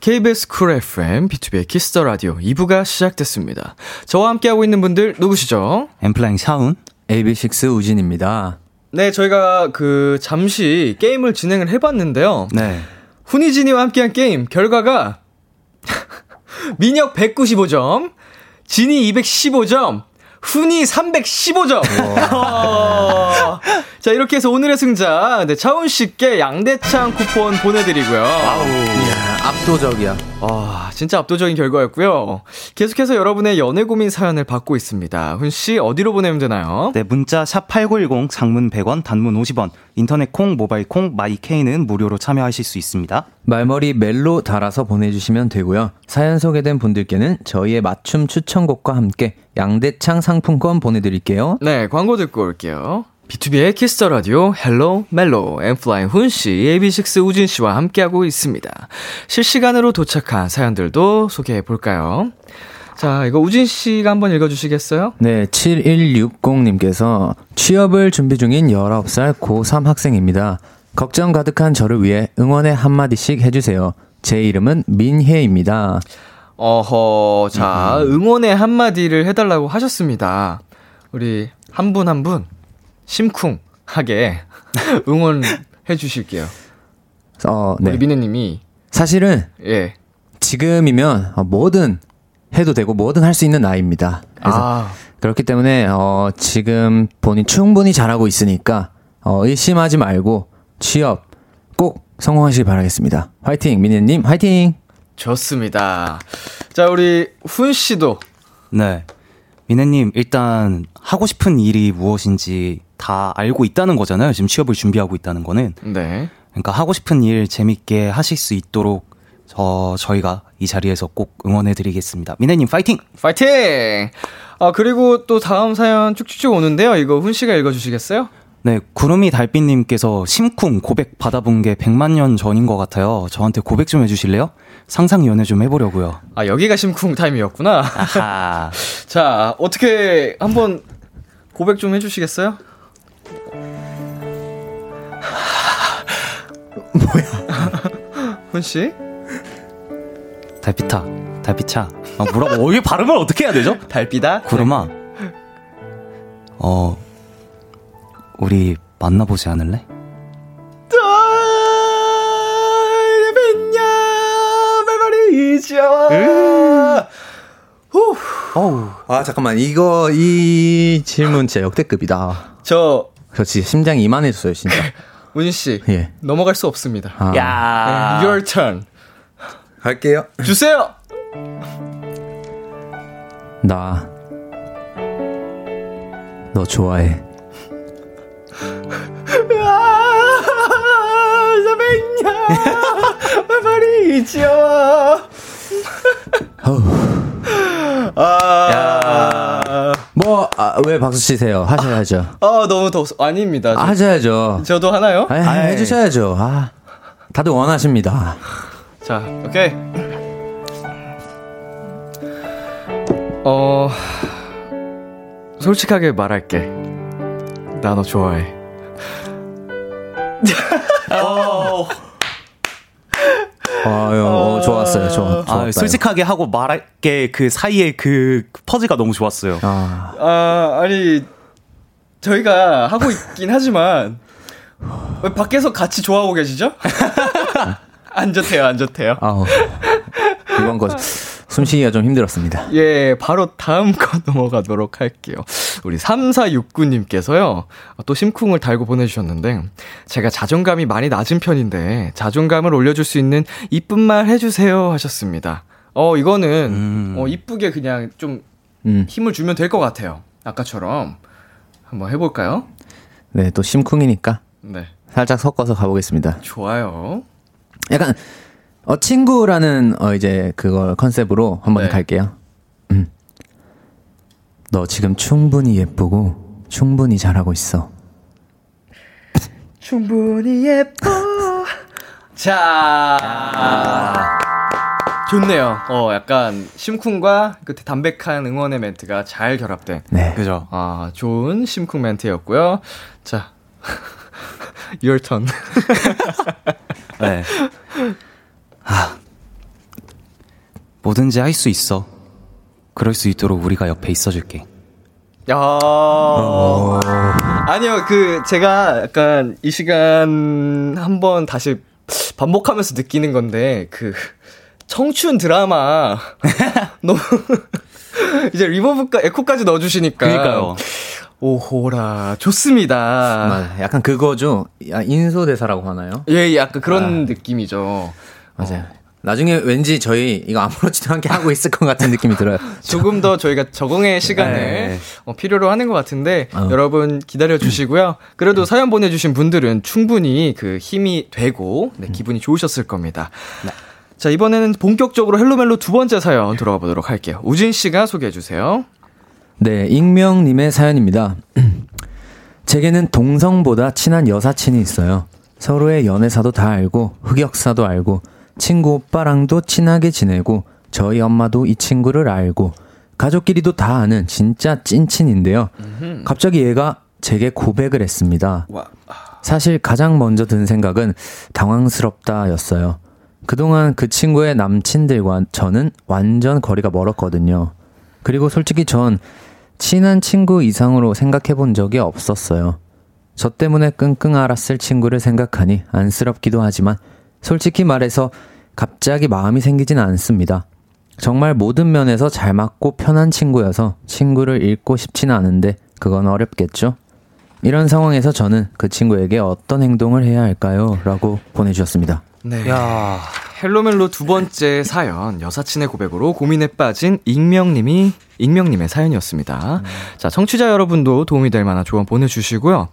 KBS 쿨 FM, BtoB의 키스 더 라디오 2부가 시작됐습니다. 저와 함께하고 있는 분들 누구시죠? 엔플라잉 차훈. AB6IX 우진입니다. 네, 저희가 그 잠시 게임을 진행을 해봤는데요. 네. 훈이진이와 함께한 게임 결과가 민혁 195점, 진이 215점, 훈이 315점. 어, 자 이렇게 해서 오늘의 승자 네, 차훈 씨께 양대창 쿠폰 보내드리고요. 이야, 압도적이야. 와 진짜 압도적인 결과였고요. 계속해서 여러분의 연애 고민 사연을 받고 있습니다. 훈 씨 어디로 보내면 되나요? 네, 문자 샵8910 장문 100원, 단문 50원, 인터넷 콩, 모바일 콩, 마이케이는 무료로 참여하실 수 있습니다. 말머리 멜로 달아서 보내 주시면 되고요. 사연 소개된 분들께는 저희의 맞춤 추천곡과 함께 양대창 상품권 보내 드릴게요. 네, 광고 듣고 올게요. BtoB의 키스 더 라디오 헬로 멜로 엔플라잉 훈 씨, AB6IX 우진 씨와 함께하고 있습니다. 실시간으로 도착한 사연들도 소개해 볼까요? 자, 이거 우진 씨가 한번 읽어 주시겠어요? 네, 7160 님께서 취업을 준비 중인 19살 고3 학생입니다. 걱정 가득한 저를 위해 응원의 한마디씩 해 주세요. 제 이름은 민혜입니다. 어허, 자, 응원의 한마디를 해달라고 하셨습니다. 우리 한 분 한 분 심쿵하게 응원해 주실게요. 어, 네. 우리 민혜님이 사실은 예. 지금이면 어, 뭐든 해도 되고 뭐든 할 수 있는 나이입니다. 그래서 아, 그렇기 때문에 어, 지금 본인 충분히 잘하고 있으니까 어, 의심하지 말고 취업 꼭 성공하시길 바라겠습니다. 화이팅 민혜님 화이팅. 좋습니다. 자, 우리 훈 씨도 네. 미네님, 일단 하고 싶은 일이 무엇인지 다 알고 있다는 거잖아요. 지금 취업을 준비하고 있다는 거는. 네. 그러니까 하고 싶은 일 재밌게 하실 수 있도록 저, 저희가 이 자리에서 꼭 응원해드리겠습니다. 미네님, 파이팅! 파이팅! 아, 그리고 또 다음 사연 쭉쭉쭉 오는데요. 이거 훈 씨가 읽어 주시겠어요? 네, 구름이 달빛님께서 심쿵 고백 받아본 게 100만 년 전인 것 같아요. 저한테 고백 좀 해주실래요? 상상 연애 좀 해보려고요. 아, 여기가 심쿵 타임이었구나. 아하. 자, 어떻게 한번 고백 좀 해주시겠어요? 뭐야? 훈 씨? 달빛아, 달빛아. 아, 뭐라고? 어, 이게 발음을 어떻게 해야 되죠? 달비다? 구름아. 어, 우리 만나보지 않을래? 어우. 아 잠깐만 이거 이 질문 진짜 역대급이다. 저, 저 진짜 심장이 이만해졌어요 진짜. 우진 씨. 예. 넘어갈 수 없습니다. 아. 야 네, your turn. 갈게요. 주세요! 나 너 좋아해. 아, 뭐왜 박수 치세요? 하셔야죠. 아, 너무 더, 아닙니다. 아, 하셔야죠. 저도 하나요? 아, 해주셔야죠. 아, 다들 원하십니다. 자, 오케이. 어, 솔직하게 말할게. 나 너 좋아해. 아유, 어, 좋았어요. 좋아. 아. 솔직하게 하고 말할게 그 사이에 그 퍼즈가 너무 좋았어요. 아, 아, 아니, 저희가 하고 있긴 하지만, 왜 밖에서 같이 좋아하고 계시죠? 안 좋대요, 안 좋대요. 아우. 이번 거 숨쉬기가 좀 힘들었습니다. 예, 바로 다음 거 넘어가도록 할게요. 우리 3469님께서요, 또 심쿵을 달고 보내주셨는데, 제가 자존감이 많이 낮은 편인데, 자존감을 올려줄 수 있는 이쁜 말 해주세요 하셨습니다. 어, 이거는, 음. 어, 이쁘게 그냥 좀 음. 힘을 주면 될 것 같아요. 아까처럼. 한번 해볼까요? 네, 또 심쿵이니까 네. 살짝 섞어서 가보겠습니다. 좋아요. 약간 어 친구라는 어 이제 그걸 컨셉으로 한번 네. 갈게요. 음. 너 지금 충분히 예쁘고 충분히 잘하고 있어. 충분히 예뻐. 자. 좋네요. 어, 약간 심쿵과 그 담백한 응원의 멘트가 잘 결합된. 네. 그죠? 아, 좋은 심쿵 멘트였고요. 자. your turn. 네. 아, 뭐든지 할 수 있어. 그럴 수 있도록 우리가 옆에 있어줄게. 야. 아니요, 그, 제가 약간 이 시간 한번 다시 반복하면서 느끼는 건데, 그, 청춘 드라마. 너무, 이제 리버브까, 에코까지 넣어주시니까. 그니까요. 오호라, 좋습니다. 약간 그거죠. 야, 인소 대사라고 하나요? 예, 약간 그런 느낌이죠. 맞아요. 나중에 왠지 저희 이거 아무렇지도 않게 하고 있을 것 같은 느낌이 들어요. 조금 더 저희가 적응의 시간을 네. 어, 필요로 하는 것 같은데 어. 여러분 기다려 주시고요. 그래도 사연 보내주신 분들은 충분히 그 힘이 되고 네, 기분이 좋으셨을 겁니다. 자 이번에는 본격적으로 헬로멜로 두 번째 사연 들어가 보도록 할게요. 우진 씨가 소개해 주세요. 네, 익명님의 사연입니다. 제게는 동성보다 친한 여사친이 있어요. 서로의 연애사도 다 알고, 흑역사도 알고, 친구 오빠랑도 친하게 지내고, 저희 엄마도 이 친구를 알고, 가족끼리도 다 아는 진짜 찐친인데요. 갑자기 얘가 제게 고백을 했습니다. 사실 가장 먼저 든 생각은 당황스럽다였어요. 그동안 그 친구의 남친들과 저는 완전 거리가 멀었거든요. 그리고 솔직히 전 친한 친구 이상으로 생각해 본 적이 없었어요. 저 때문에 끙끙 앓았을 친구를 생각하니 안쓰럽기도 하지만 솔직히 말해서 갑자기 마음이 생기진 않습니다. 정말 모든 면에서 잘 맞고 편한 친구여서 친구를 잃고 싶지는 않은데 그건 어렵겠죠? 이런 상황에서 저는 그 친구에게 어떤 행동을 해야 할까요? 라고 보내주셨습니다. 네. 야 헬로멜로 두 번째 사연 여사친의 고백으로 고민에 빠진 익명님이 익명님의 사연이었습니다. 자 청취자 여러분도 도움이 될 만한 조언 보내주시고요.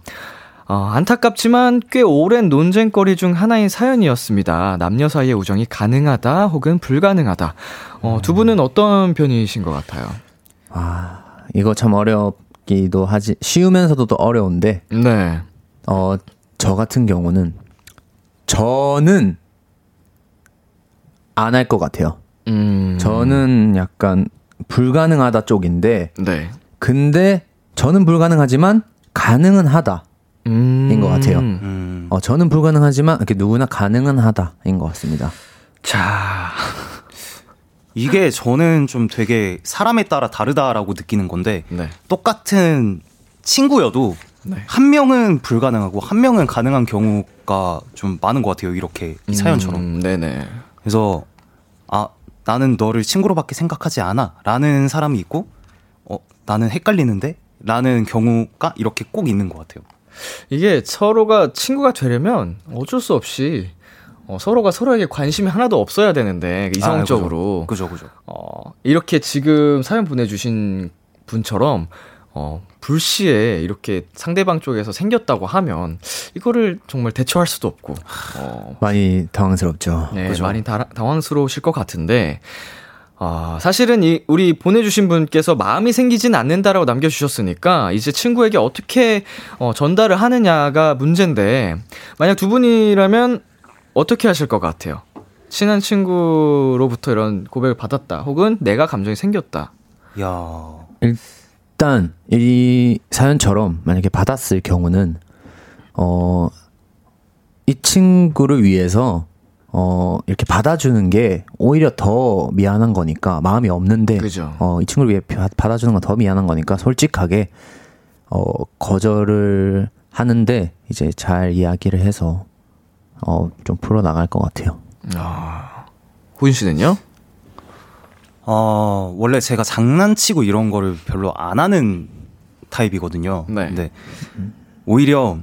어, 안타깝지만 꽤 오랜 논쟁거리 중 하나인 사연이었습니다. 남녀 사이의 우정이 가능하다 혹은 불가능하다. 어, 두 분은 어떤 편이신 것 같아요? 아, 이거 참 어렵기도 하지, 쉬우면서도 또 어려운데, 네. 어, 저 같은 경우는, 저는 안 할 것 같아요. 음. 저는 약간 불가능하다 쪽인데, 네. 근데 저는 불가능하지만 가능은 하다. 음. 인것 같아요. 음, 어, 저는 불가능하지만 이렇게 누구나 가능은 하다인 것 같습니다. 자. 이게 저는 좀 되게 사람에 따라 다르다라고 느끼는 건데 네. 똑같은 친구여도 네. 한 명은 불가능하고 한 명은 가능한 경우가 좀 많은 것 같아요. 이렇게 이 사연처럼. 음, 네네. 그래서 아 나는 너를 친구로밖에 생각하지 않아라는 사람이 있고 어 나는 헷갈리는데 라는 경우가 이렇게 꼭 있는 것 같아요. 이게 서로가 친구가 되려면 어쩔 수 없이 어, 서로가 서로에게 관심이 하나도 없어야 되는데 이성적으로 아, 그죠 그죠. 어, 이렇게 지금 사연 보내주신 분처럼 어, 불시에 이렇게 상대방 쪽에서 생겼다고 하면 이거를 정말 대처할 수도 없고 어, 많이 당황스럽죠. 네, 그죠. 많이 다, 당황스러우실 것 같은데, 아, 사실은 이, 우리 보내주신 분께서 마음이 생기진 않는다라고 남겨주셨으니까, 이제 친구에게 어떻게, 어, 전달을 하느냐가 문제인데, 만약 두 분이라면 어떻게 하실 것 같아요? 친한 친구로부터 이런 고백을 받았다, 혹은 내가 감정이 생겼다. 야 일단 이 사연처럼 만약에 받았을 경우는 어 이 친구를 위해서 어 이렇게 받아주는 게 오히려 더 미안한 거니까 마음이 없는데 그죠. 어 이 친구를 위해 바- 받아주는 건 더 미안한 거니까 솔직하게 어 거절을 하는데 이제 잘 이야기를 해서 어 좀 풀어 나갈 것 같아요. 고인 씨는요? 어, 원래 제가 장난치고 이런 거를 별로 안 하는 타입이거든요. 네. 근데 오히려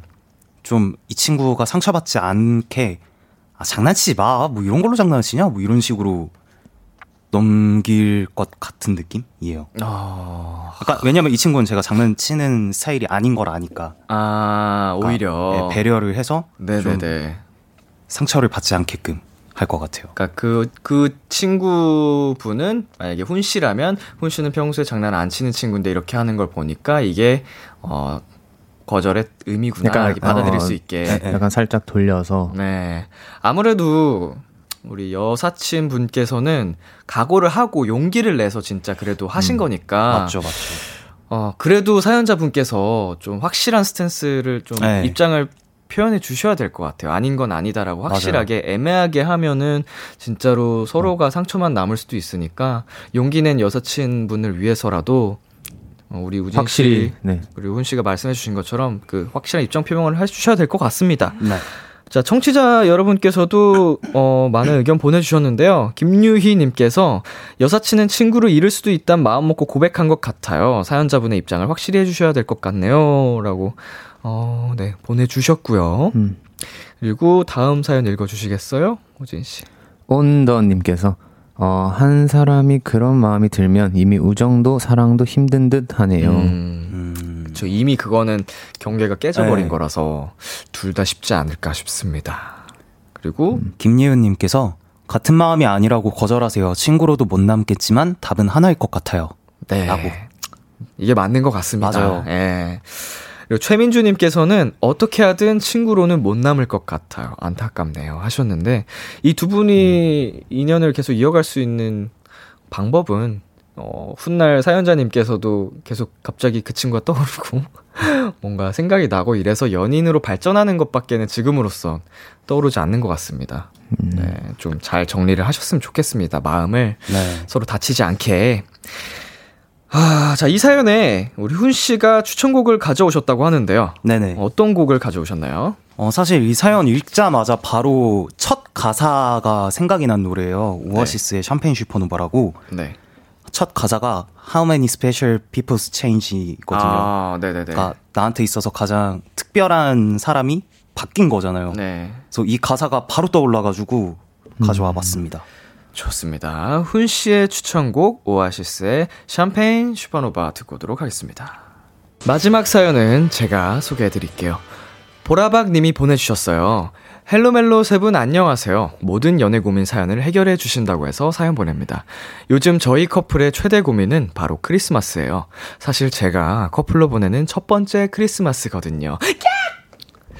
좀 이 친구가 상처받지 않게 아, 장난치지 마. 뭐 이런 걸로 장난치냐? 뭐 이런 식으로 넘길 것 같은 느낌이에요. 어... 아까 왜냐면 이 친구는 제가 장난치는 스타일이 아닌 걸 아니까. 아, 그러니까, 오히려. 예, 배려를 해서 네네네. 상처를 받지 않게끔 할것 같아요. 그러니까 그, 그 친구분은 만약에 훈 씨라면 훈 씨는 평소에 장난 안 치는 친구인데 이렇게 하는 걸 보니까 이게, 어, 거절의 의미구나. 약간, 이렇게 받아들일 어, 수 있게. 네. 약간 살짝 돌려서 네. 아무래도 우리 여사친 분께서는 각오를 하고 용기를 내서 진짜 그래도 하신 음, 거니까. 맞죠, 맞죠. 어, 그래도 사연자 분께서 좀 확실한 스탠스를 좀 네. 입장을 표현해 주셔야 될 것 같아요. 아닌 건 아니다라고 확실하게 애매하게 하면은 진짜로 서로가 상처만 남을 수도 있으니까 용기 낸 여사친 분을 위해서라도 어, 우리 우진 확실히 씨 네. 그리고 훈 씨가 말씀해 주신 것처럼 그 확실한 입장 표명을 해 주셔야 될 것 같습니다. 네. 자, 청취자 여러분께서도 어, 많은 의견 보내주셨는데요. 김유희님께서 여사친은 친구를 잃을 수도 있단 마음 먹고 고백한 것 같아요. 사연자분의 입장을 확실히 해주셔야 될 것 같네요. 라고, 어, 네, 보내주셨고요. 음. 그리고 다음 사연 읽어주시겠어요? 호진 씨. 온더님께서 어, 한 사람이 그런 마음이 들면 이미 우정도 사랑도 힘든 듯 하네요. 음, 음, 저 이미 그거는 경계가 깨져버린 네. 거라서 둘 다 쉽지 않을까 싶습니다. 그리고, 김예은님께서 같은 마음이 아니라고 거절하세요. 친구로도 못 남겠지만 답은 하나일 것 같아요. 네. 라고. 이게 맞는 것 같습니다. 맞아요. 예. 그리고 최민주님께서는 어떻게 하든 친구로는 못 남을 것 같아요. 안타깝네요. 하셨는데, 이 두 분이 인연을 계속 이어갈 수 있는 방법은, 어, 훗날 사연자님께서도 계속 갑자기 그 친구가 떠오르고, 뭔가 생각이 나고 이래서 연인으로 발전하는 것밖에는 지금으로선 떠오르지 않는 것 같습니다. 네. 좀 잘 정리를 하셨으면 좋겠습니다. 마음을. 네. 서로 다치지 않게. 아, 자, 이 사연에 우리 훈 씨가 추천곡을 가져오셨다고 하는데요. 네네. 어떤 곡을 가져오셨나요? 어, 사실 이 사연 읽자마자 바로 첫 가사가 생각이 난 노래예요. 오아시스의 샴페인 슈퍼노바라고 네. 첫 가사가 How many special people's change이거든요. 아, 네네네. 그러니까 나한테 있어서 가장 특별한 사람이 바뀐 거잖아요. 네. 그래서 이 가사가 바로 떠올라가지고 가져와 봤습니다. 좋습니다. 훈 씨의 추천곡 오아시스의 샴페인 슈퍼노바 듣고 오도록 하겠습니다. 마지막 사연은 제가 소개해 드릴게요. 보라박 님이 보내주셨어요. 헬로멜로 세 분 안녕하세요. 모든 연애 고민 사연을 해결해 주신다고 해서 사연 보냅니다. 요즘 저희 커플의 최대 고민은 바로 크리스마스예요. 사실 제가 커플로 보내는 첫 번째 크리스마스거든요.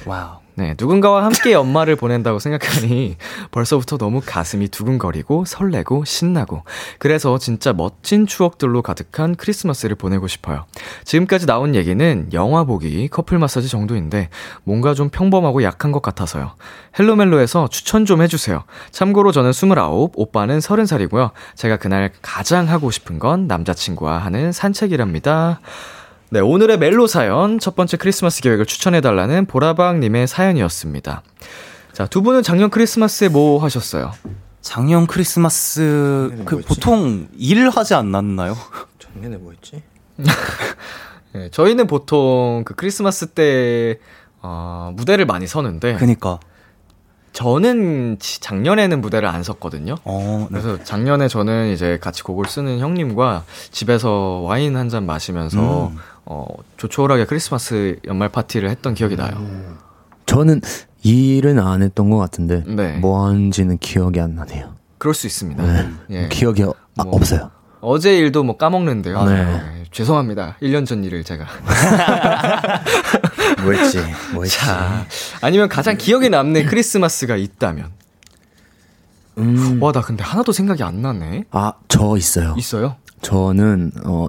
와우. 네, 누군가와 함께 연말을 보낸다고 생각하니 벌써부터 너무 가슴이 두근거리고 설레고 신나고 그래서 진짜 멋진 추억들로 가득한 크리스마스를 보내고 싶어요. 지금까지 나온 얘기는 영화 보기, 커플 마사지 정도인데 뭔가 좀 평범하고 약한 것 같아서요. 헬로멜로에서 추천 좀 해주세요. 참고로 저는 29, 오빠는 30살이고요. 제가 그날 가장 하고 싶은 건 남자친구와 하는 산책이랍니다. 네, 오늘의 멜로 사연, 첫 번째 크리스마스 계획을 추천해 달라는 보라박님의 사연이었습니다. 자, 두 분은 작년 크리스마스에 뭐 하셨어요? 작년 크리스마스 그 보통 일 하지 않았나요? 작년에 뭐 했지? 네, 저희는 보통 그 크리스마스 때, 어, 무대를 많이 서는데, 그니까. 저는 지- 작년에는 무대를 안 섰거든요. 어, 네. 그래서 작년에 저는 이제 같이 곡을 쓰는 형님과 집에서 와인 한 잔 마시면서, 음. 어, 조촐하게 크리스마스 연말 파티를 했던 기억이 나요. 저는 일은 안 했던 것 같은데 네. 뭐 한지는 기억이 안 나네요. 그럴 수 있습니다. 네. 예. 기억이 어- 아, 뭐. 없어요. 어제 일도 뭐 까먹는데요. 아, 네. 네, 죄송합니다. 1년 전 일을 제가. 뭐 했지? 뭐 했지? 자, 아니면 가장 기억에 남는 크리스마스가 있다면. 음. 와, 나 근데 하나도 생각이 안 나네. 아, 저 있어요. 있어요? 저는 어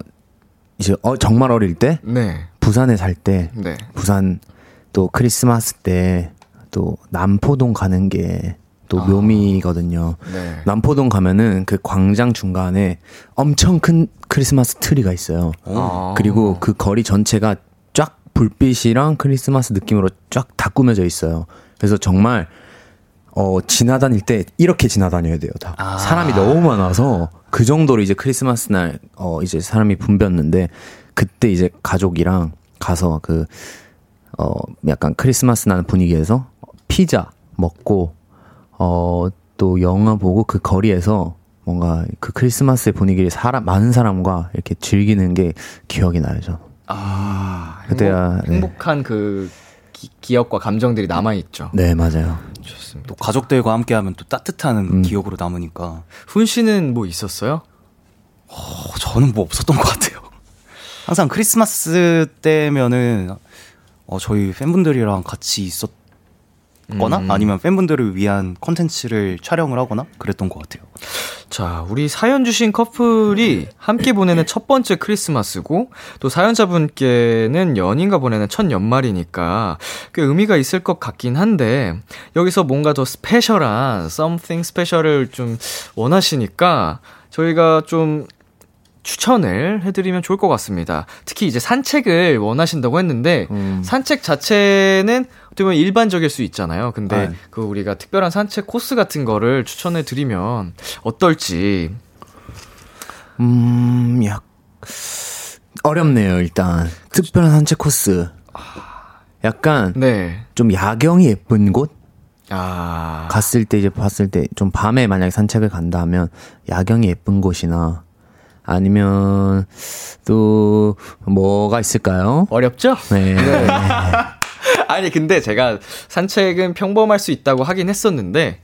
이제 어 정말 어릴 때 네. 부산에 살때 네. 부산 또 크리스마스 때 또 남포동 가는 게또 아. 묘미거든요. 네. 남포동 가면은 그 광장 중간에 엄청 큰 크리스마스 트리가 있어요. 아. 그리고 그 거리 전체가 쫙 불빛이랑 크리스마스 느낌으로 쫙 다 꾸며져 있어요. 그래서 정말 어 지나다닐 때 이렇게 지나다녀야 돼요. 다 아. 사람이 너무 많아서 그 정도로 이제 크리스마스 날 어 이제 사람이 붐볐는데 그때 이제 가족이랑 가서 그 어 약간 크리스마스 나는 분위기에서 피자 먹고 어 또 영화 보고 그 거리에서 뭔가 그 크리스마스의 분위기를 사람 많은 사람과 이렇게 즐기는 게 기억이 나요. 저. 아, 그때야, 네. 행복, 한그 기, 기억과 감정들이 남아있죠. 네 맞아요. 좋습니다. 또 가족들과 함께하면 또 따뜻한 음. 기억으로 남으니까 훈 씨는 뭐 있었어요? 어, 저는 뭐 없었던 것 같아요. 항상 크리스마스 때면은 어, 저희 팬분들이랑 같이 있었 거나 음. 아니면 팬분들을 위한 콘텐츠를 촬영을 하거나 그랬던 것 같아요. 자, 우리 사연 주신 커플이 함께 보내는 첫 번째 크리스마스고, 또 사연자분께는 연인과 보내는 첫 연말이니까 꽤 의미가 있을 것 같긴 한데, 여기서 뭔가 더 스페셜한, something special을 좀 원하시니까, 저희가 좀 추천을 해드리면 좋을 것 같습니다. 특히 이제 산책을 원하신다고 했는데, 음. 산책 자체는 어떻게 보면 일반적일 수 있잖아요. 근데 네. 그 우리가 특별한 산책 코스 같은 거를 추천해 드리면 어떨지. 음, 약 어렵네요. 일단 특별한 산책 코스. 약간 네. 좀 야경이 예쁜 곳 아. 갔을 때 이제 봤을 때 좀 밤에 만약에 산책을 간다 하면 야경이 예쁜 곳이나 아니면 또 뭐가 있을까요? 어렵죠? 네. 아니, 근데 제가 산책은 평범할 수 있다고 하긴 했었는데,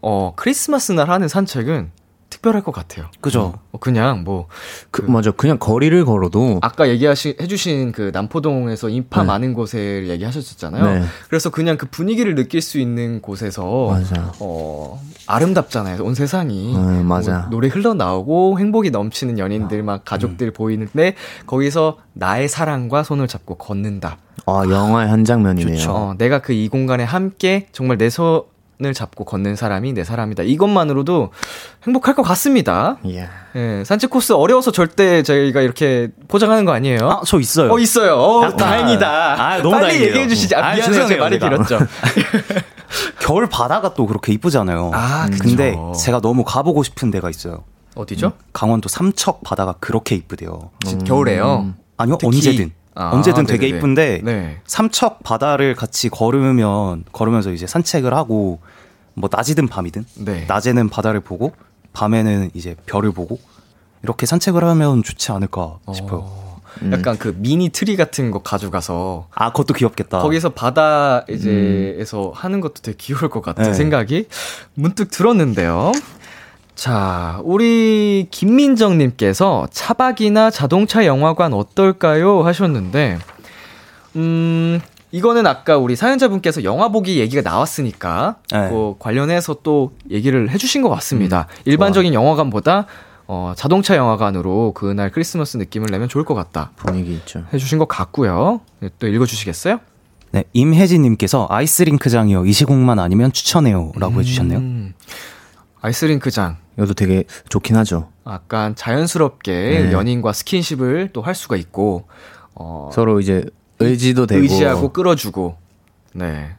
어, 크리스마스 날 하는 산책은 특별할 것 같아요. 그죠? 어, 그냥 뭐, 그, 맞아. 그냥 거리를 걸어도 아까 얘기하시, 해주신 그 남포동에서 인파 네. 많은 곳에 얘기하셨잖아요. 네. 그래서 그냥 그 분위기를 느낄 수 있는 곳에서 맞아. 어, 아름답잖아요. 온 세상이. 음, 맞아. 뭐 노래 흘러나오고 행복이 넘치는 연인들 막 가족들 음. 보이는데 거기서 나의 사랑과 손을 잡고 걷는다. 아, 영화의 한 장면이네요. 좋죠. 어, 내가 그 이 공간에 함께 정말 내손 을 잡고 걷는 사람이 내 사람이다. 이것만으로도 행복할 것 같습니다. 이야. 예, 산책 코스 어려워서 절대 저희가 이렇게 포장하는 거 아니에요? 아, 저 있어요. 어 있어요. 어, 약간- 다행이다. 아, 너무 빨리 다행이에요. 얘기해 주시지. 아, 아, 미안해요. 제 말이. 길었죠. 겨울 바다가 또 그렇게 이쁘잖아요. 아, 그쵸. 근데 제가 너무 가보고 싶은 데가 있어요. 어디죠? 강원도 삼척 바다가 그렇게 이쁘대요. 진- 겨울에요. 아니요, 언제든. 아, 언제든 되게 네네네. 이쁜데 네. 삼척 바다를 같이 걸으면 걸으면서 이제 산책을 하고 뭐 낮이든 밤이든 네. 낮에는 바다를 보고 밤에는 이제 별을 보고 이렇게 산책을 하면 좋지 않을까 싶어요. 어, 약간 그 미니 트리 같은 거 가져가서 아, 그것도 귀엽겠다. 거기서 바다 이제에서 하는 것도 되게 귀여울 것 같은 네. 생각이 문득 들었는데요. 자, 우리 김민정님께서 차박이나 자동차 영화관 어떨까요? 하셨는데, 음, 이거는 아까 우리 사연자분께서 영화 보기 얘기가 나왔으니까, 네. 그 관련해서 또 얘기를 해주신 것 같습니다. 일반적인 영화관보다 어, 자동차 영화관으로 그날 크리스마스 느낌을 내면 좋을 것 같다. 분위기 있죠. 해주신 것 같고요. 네, 또 읽어주시겠어요? 네, 임혜진님께서 아이스링크장이요. 이 시국만 아니면 추천해요 라고 해주셨네요. 음, 아이스링크장. 이것도 되게 좋긴 하죠. 약간 자연스럽게 네. 연인과 스킨십을 또 할 수가 있고, 어, 서로 이제 의지도 되고 의지하고 끌어주고, 네.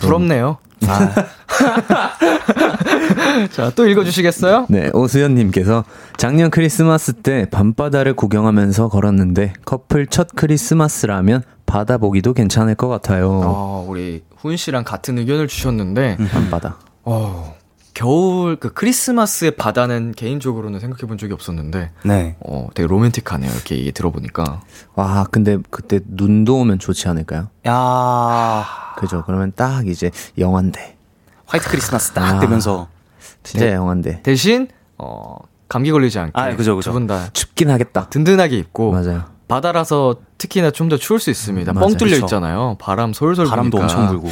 부럽네요. 아, 자, 또 읽어주시겠어요? 네, 오수연님께서 작년 크리스마스 때 밤바다를 구경하면서 걸었는데 커플 첫 크리스마스라면 바다 보기도 괜찮을 것 같아요. 어, 우리 훈 씨랑 같은 의견을 주셨는데, 밤바다. 어, 겨울, 그 크리스마스의 바다는 개인적으로는 생각해 본 적이 없었는데, 네. 어, 되게 로맨틱하네요. 이렇게 얘기 들어보니까. 와, 근데 그때 눈도 오면 좋지 않을까요? 야 그죠. 그러면 딱 이제 영화인데. 화이트 크리스마스 딱 아. 되면서 진짜 네. 영화인데. 대신, 어, 감기 걸리지 않게. 아, 그죠, 그죠. 두분 다 춥긴 하겠다. 든든하게 입고. 맞아요. 바다라서 특히나 좀 더 추울 수 있습니다. 맞아요. 뻥 뚫려 그쵸. 있잖아요. 바람 솔솔 바람도 부니까. 엄청 불고.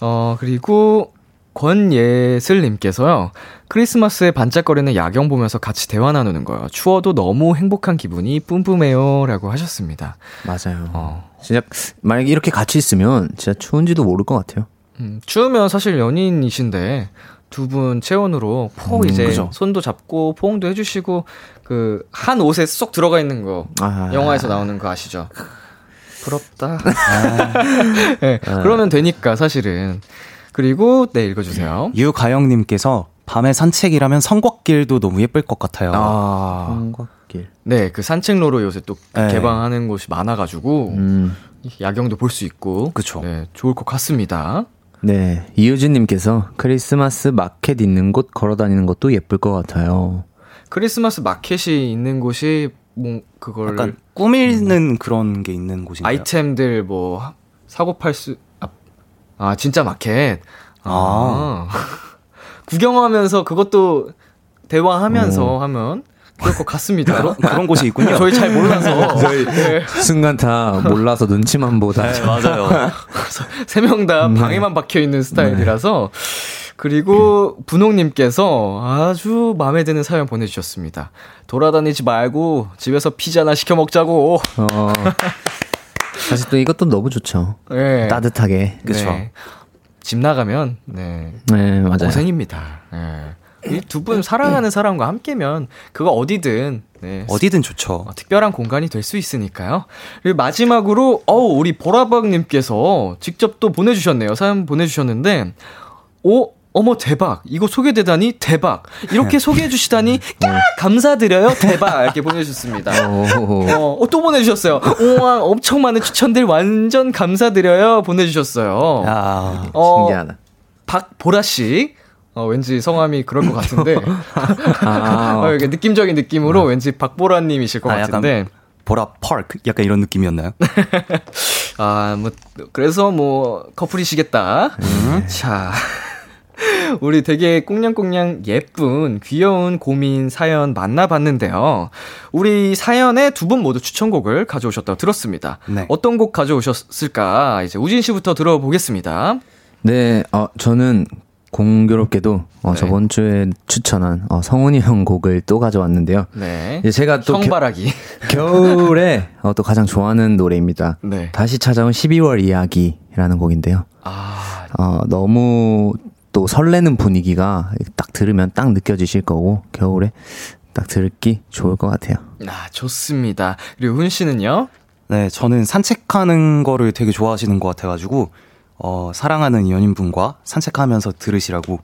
어, 그리고 권예슬님께서요. 크리스마스에 반짝거리는 야경 보면서 같이 대화 나누는 거요. 추워도 너무 행복한 기분이 뿜뿜해요. 라고 하셨습니다. 맞아요. 어. 진짜 만약에 이렇게 같이 있으면 진짜 추운지도 모를 것 같아요. 음, 추우면 사실 연인이신데 두 분 체온으로 포 음, 이제 그죠. 손도 잡고 포옹도 해주시고 그 한 옷에 쏙 들어가 있는 거 아. 영화에서 나오는 거 아시죠? 부럽다. 아. 네, 그러면 되니까 사실은 그리고 네 읽어주세요. 유가영님께서 밤에 산책이라면 성곽길도 너무 예쁠 것 같아요. 아, 성곽길. 네, 그 산책로로 요새 또 네. 개방하는 곳이 많아가지고 음. 야경도 볼 수 있고, 그쵸. 네, 좋을 것 같습니다. 네. 이유진님께서 크리스마스 마켓 있는 곳 걸어 다니는 것도 예쁠 것 같아요. 크리스마스 마켓이 있는 곳이 뭐 그걸 약간 꾸미는 그런 게 있는 곳인가요? 아이템들 뭐 사고 팔 수 아, 아 진짜 마켓 아, 구경하면서 그것도 대화하면서 하면 그럴 것 같습니다. 그런, 그런 곳이 있군요. 저희 잘 몰라서 저희 네. 순간 다 몰라서 눈치만 보다. 네, 맞아요. 세 명다 네. 방에만 박혀 있는 스타일이라서 그리고 분홍님께서 아주 마음에 드는 사연 보내주셨습니다. 돌아다니지 말고 집에서 피자나 시켜 먹자고. 어. 사실 또 이것도 너무 좋죠. 네. 따뜻하게. 그쵸. 네. 집 나가면 네 네, 맞아요. 고생입니다. 네. 이두분 사랑하는 사람과 함께면 그거 어디든 네, 어디든 좋죠. 어, 특별한 공간이 될 수 있으니까요. 그리고 마지막으로 어우 우리 보라박님께서 직접 또 보내주셨네요. 사연 보내주셨는데 오 어머 대박 이거 소개되다니 대박 이렇게 소개해 주시다니 까 감사드려요 대박 이렇게 보내주셨습니다. 오. 어, 어, 또 보내주셨어요. 우와 엄청 많은 추천들 완전 감사드려요 보내주셨어요. 야, 어, 신기하다. 박보라 씨. 어, 왠지 성함이 그럴 것 같은데. 아, 어, 이게 느낌적인 느낌으로 왠지 박보라님이실 것 아, 같은데. 보라 파크 약간 이런 느낌이었나요? 아, 뭐, 그래서 뭐, 커플이시겠다. 자. 우리 되게 꽁냥꽁냥 예쁜 귀여운 고민 사연 만나봤는데요. 우리 사연에 두 분 모두 추천곡을 가져오셨다고 들었습니다. 네. 어떤 곡 가져오셨을까? 이제 우진 씨부터 들어보겠습니다. 네, 어, 저는 공교롭게도 어, 네. 저번 주에 추천한 어, 성훈이 형 곡을 또 가져왔는데요. 네. 이제 제가 또 형바라기. 겨, 겨울에 어, 또 가장 좋아하는 노래입니다. 네. 다시 찾아온 12월 이야기라는 곡인데요. 아, 어, 너무 또 설레는 분위기가 딱 들으면 딱 느껴지실 거고 겨울에 딱 듣기 좋을 것 같아요. 아, 좋습니다. 그리고 훈 씨는요? 네, 저는 산책하는 거를 되게 좋아하시는 것 같아가지고, 어, 사랑하는 연인분과 산책하면서 들으시라고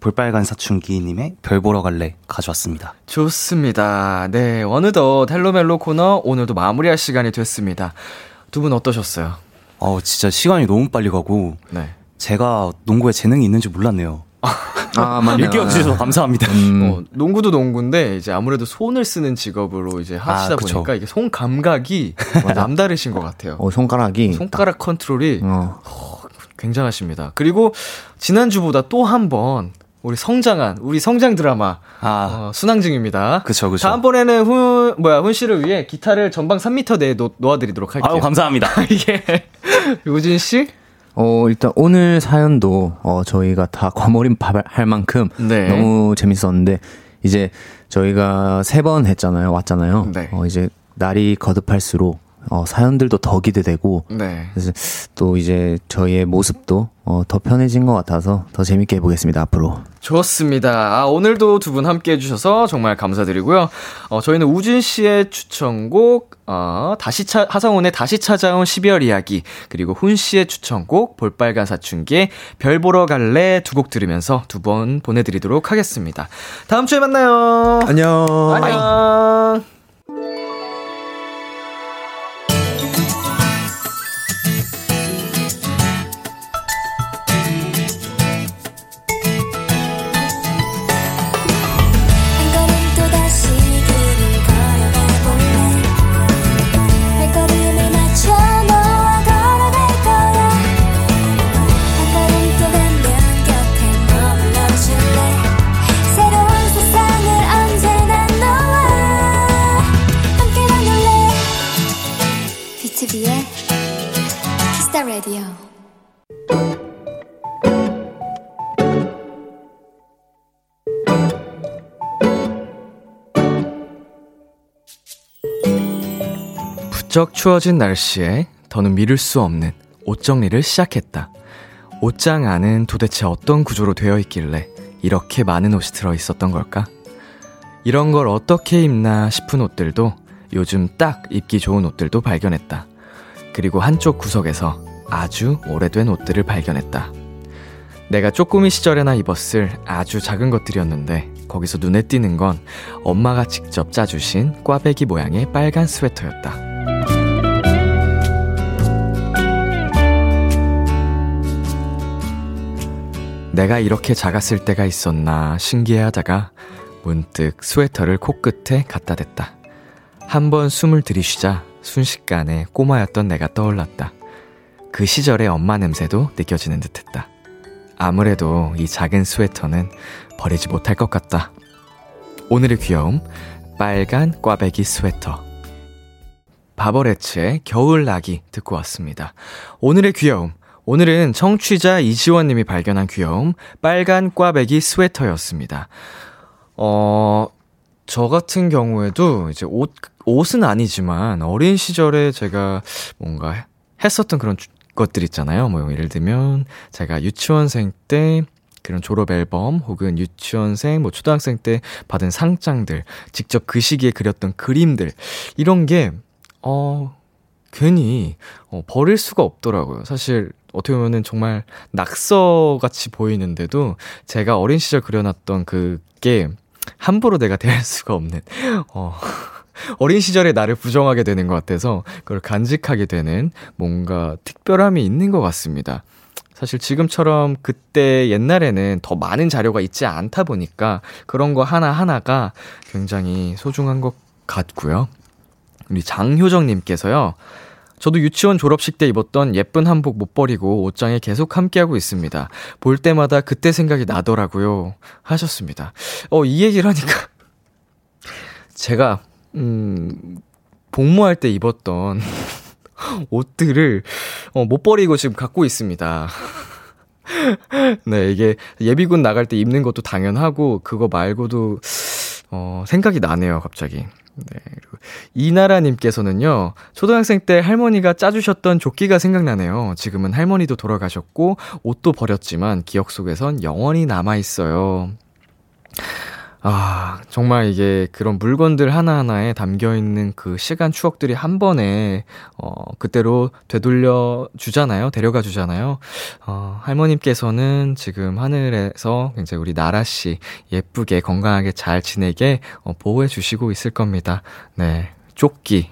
볼빨간 사춘기님의 별 보러 갈래 가져왔습니다. 좋습니다. 네, 어느덧 헬로멜로 코너 오늘도 마무리할 시간이 됐습니다. 두 분 어떠셨어요? 어, 진짜 시간이 너무 빨리 가고, 네. 제가 농구에 재능이 있는지 몰랐네요. 아, 맞네. 얘기해 주셔서 감사합니다. 음, 어, 농구도 농구인데 이제 아무래도 손을 쓰는 직업으로 이제 하시다 아. 보니까 이게 손 감각이 남다르신 것 같아요. 어, 손가락이 손가락 컨트롤이 어, 굉장하십니다. 그리고 지난주보다 또 한 번 우리 성장한 우리 성장 드라마 아, 어, 순항 중입니다. 그쵸, 그쵸. 다음번에는 훈 뭐야 훈 씨를 위해 기타를 전방 3m 내에 놓, 놓아드리도록 할게요. 아유, 감사합니다. 이게 우진 씨? 어, 일단 오늘 사연도 어, 저희가 다 과몰입 할 만큼 네. 너무 재밌었는데 이제 저희가 세 번 했잖아요. 왔잖아요. 네. 어, 이제 날이 거듭할수록 어, 사연들도 더 기대되고 네. 그래서 또 이제 저희의 모습도 어, 더 편해진 것 같아서 더 재밌게 해보겠습니다. 앞으로. 좋습니다. 아, 오늘도 두 분 함께 해주셔서 정말 감사드리고요. 어, 저희는 우진 씨의 추천곡, 어, 다시 차, 하성운의 다시 찾아온 12월 이야기, 그리고 훈 씨의 추천곡, 볼빨간 사춘기의 별 보러 갈래 두 곡 들으면서 두 번 보내드리도록 하겠습니다. 다음 주에 만나요. 안녕. 안녕. 키스타 라디오 부쩍 추워진 날씨에 더는 미룰 수 없는 옷 정리를 시작했다. 옷장 안은 도대체 어떤 구조로 되어 있길래 이렇게 많은 옷이 들어 있었던 걸까? 이런 걸 어떻게 입나 싶은 옷들도 요즘 딱 입기 좋은 옷들도 발견했다. 그리고 한쪽 구석에서 아주 오래된 옷들을 발견했다. 내가 쪼꼬미 시절에나 입었을 아주 작은 것들이었는데 거기서 눈에 띄는 건 엄마가 직접 짜주신 꽈배기 모양의 빨간 스웨터였다. 내가 이렇게 작았을 때가 있었나 신기해하다가 문득 스웨터를 코끝에 갖다 댔다. 한 번 숨을 들이쉬자 순식간에 꼬마였던 내가 떠올랐다. 그 시절의 엄마 냄새도 느껴지는 듯 했다. 아무래도 이 작은 스웨터는 버리지 못할 것 같다. 오늘의 귀여움, 빨간 꽈배기 스웨터. 바버레츠의 겨울나기 듣고 왔습니다. 오늘의 귀여움, 오늘은 청취자 이지원님이 발견한 귀여움, 빨간 꽈배기 스웨터였습니다. 어, 저 같은 경우에도 이제 옷, 옷은 아니지만 어린 시절에 제가 뭔가 했었던 그런 것들 있잖아요. 뭐 예를 들면 제가 유치원생 때 그런 졸업 앨범 혹은 유치원생, 뭐 초등학생 때 받은 상장들, 직접 그 시기에 그렸던 그림들 이런 게 어, 괜히 어, 버릴 수가 없더라고요. 사실 어떻게 보면은 정말 낙서 같이 보이는데도 제가 어린 시절 그려놨던 그게 함부로 내가 대할 수가 없는 어. 어린 시절의 나를 부정하게 되는 것 같아서 그걸 간직하게 되는 뭔가 특별함이 있는 것 같습니다. 사실 지금처럼 그때 옛날에는 더 많은 자료가 있지 않다 보니까 그런 거 하나하나가 굉장히 소중한 것 같고요. 우리 장효정님께서요. 저도 유치원 졸업식 때 입었던 예쁜 한복 못 버리고 옷장에 계속 함께하고 있습니다. 볼 때마다 그때 생각이 나더라고요. 하셨습니다. 어, 이 얘기를 하니까 제가, 음, 복무할 때 입었던 옷들을 어, 못 버리고 지금 갖고 있습니다. 네, 이게 예비군 나갈 때 입는 것도 당연하고 그거 말고도 어, 생각이 나네요, 갑자기. 네. 이나라님께서는요, 초등학생 때 할머니가 짜주셨던 조끼가 생각나네요. 지금은 할머니도 돌아가셨고, 옷도 버렸지만, 기억 속에선 영원히 남아있어요. 아, 정말 이게 그런 물건들 하나하나에 담겨 있는 그 시간 추억들이 한 번에, 어, 그때로 되돌려 주잖아요. 데려가 주잖아요. 어, 할머님께서는 지금 하늘에서 굉장히 우리 나라씨 예쁘게 건강하게 잘 지내게 어, 보호해 주시고 있을 겁니다. 네. 조끼.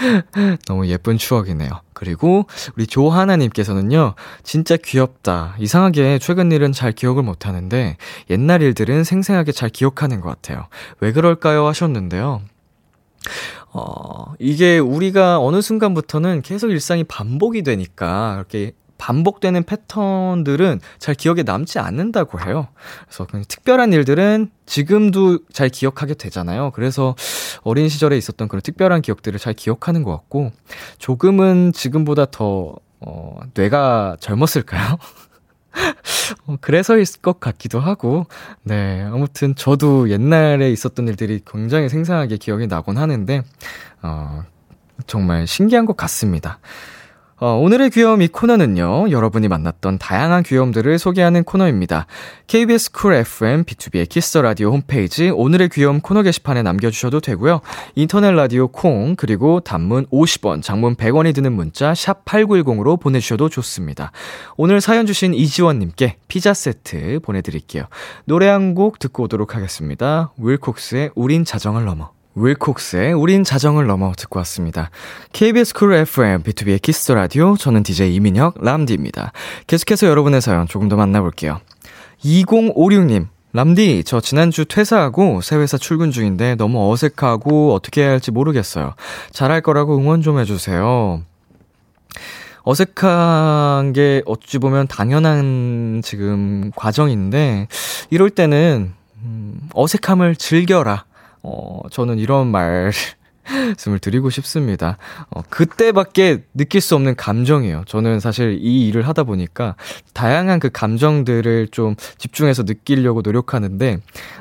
너무 예쁜 추억이네요. 그리고 우리 조하나님께서는요, 진짜 귀엽다. 이상하게 최근 일은 잘 기억을 못하는데, 옛날 일들은 생생하게 잘 기억하는 것 같아요. 왜 그럴까요? 하셨는데요. 어, 이게 우리가 어느 순간부터는 계속 일상이 반복이 되니까, 이렇게 반복되는 패턴들은 잘 기억에 남지 않는다고 해요. 그래서 특별한 일들은 지금도 잘 기억하게 되잖아요. 그래서 어린 시절에 있었던 그런 특별한 기억들을 잘 기억하는 것 같고, 조금은 지금보다 더, 어, 뇌가 젊었을까요? 어, 그래서일 것 같기도 하고, 네. 아무튼 저도 옛날에 있었던 일들이 굉장히 생생하게 기억이 나곤 하는데, 어, 정말 신기한 것 같습니다. 어, 오늘의 귀여움 이 코너는요, 여러분이 만났던 다양한 귀여움들을 소개하는 코너입니다. KBS 쿨 FM, BtoB의 키스 더 라디오 홈페이지, 오늘의 귀여움 코너 게시판에 남겨주셔도 되고요. 인터넷 라디오 콩, 그리고 단문 50원, 장문 100원이 드는 문자, 샵8910으로 보내주셔도 좋습니다. 오늘 사연 주신 이지원님께 피자 세트 보내드릴게요. 노래 한 곡 듣고 오도록 하겠습니다. 윌콕스의 우린 자정을 넘어. 윌콕스의 우린 자정을 넘어 듣고 왔습니다. KBS 쿨 FM, BtoB의 키스 더 라디오, 저는 DJ 이민혁, 햄디입니다. 계속해서 여러분의 사연 조금 더 만나볼게요. 2056님, 람디, 저 지난주 퇴사하고 새 회사 출근 중인데 너무 어색하고 어떻게 해야 할지 모르겠어요. 잘할 거라고 응원 좀 해주세요. 어색한 게 어찌 보면 당연한 지금 과정인데, 이럴 때는, 음, 어색함을 즐겨라. 어, 저는 이런 말씀을 드리고 싶습니다. 어, 그때밖에 느낄 수 없는 감정이에요. 저는 사실 이 일을 하다 보니까 다양한 그 감정들을 좀 집중해서 느끼려고 노력하는데,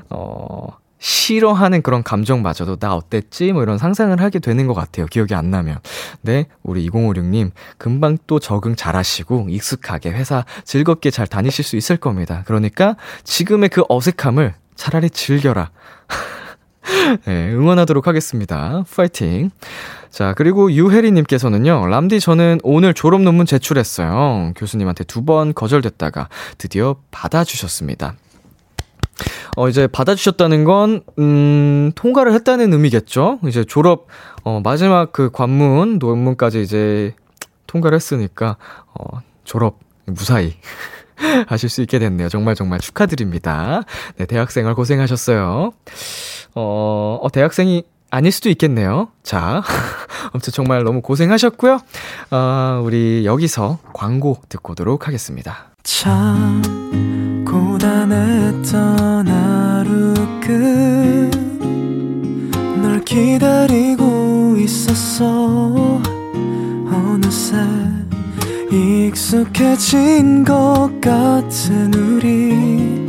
어, 싫어하는 그런 감정마저도 나 어땠지? 뭐 이런 상상을 하게 되는 것 같아요. 기억이 안 나면. 네, 우리 2056님, 금방 또 적응 잘 하시고, 익숙하게 회사 즐겁게 잘 다니실 수 있을 겁니다. 그러니까 지금의 그 어색함을 차라리 즐겨라. 네, 응원하도록 하겠습니다. 파이팅. 자, 그리고 유혜리님께서는요, 람디 저는 오늘 졸업 논문 제출했어요. 교수님한테 두 번 거절됐다가 드디어 받아주셨습니다. 어, 이제 받아주셨다는 건, 음, 통과를 했다는 의미겠죠? 이제 졸업, 어, 마지막 그 관문, 논문까지 이제 통과를 했으니까, 어, 졸업, 무사히. 하실 수 있게 됐네요. 정말 정말 축하드립니다. 네, 대학생활 고생하셨어요. 어, 어 대학생이 아닐 수도 있겠네요. 자, 아무튼 정말 너무 고생하셨고요. 어, 우리 여기서 광고 듣고 오도록 하겠습니다. 참 고단했던 하루 끝널 기다리고 있었어 어느새 익숙해진 것 같은 우리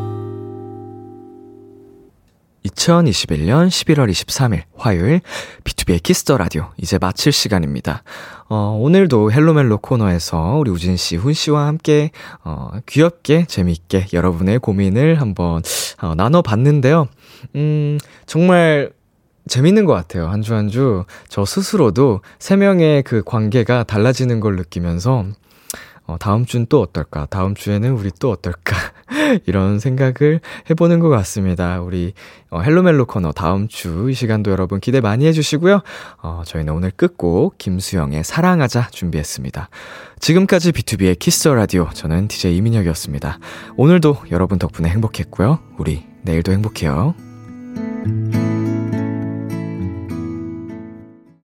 2021년 11월 23일 화요일 BtoB의 키스 더 라디오 이제 마칠 시간입니다. 어, 오늘도 헬로멜로 코너에서 우리 우진 씨, 훈 씨와 함께 어, 귀엽게 재미있게 여러분의 고민을 한번 어, 나눠 봤는데요. 음, 정말 재밌는 것 같아요. 한 주 한 주 저 스스로도 세 명의 그 관계가 달라지는 걸 느끼면서 어, 다음 주는 또 어떨까? 다음 주에는 우리 또 어떨까? 이런 생각을 해보는 것 같습니다. 우리 어, 헬로멜로 코너 다음 주 이 시간도 여러분 기대 많이 해주시고요. 어, 저희는 오늘 끝곡 김수영의 사랑하자 준비했습니다. 지금까지 BtoB의 키스 더 라디오 저는 DJ 이민혁이었습니다. 오늘도 여러분 덕분에 행복했고요. 우리 내일도 행복해요.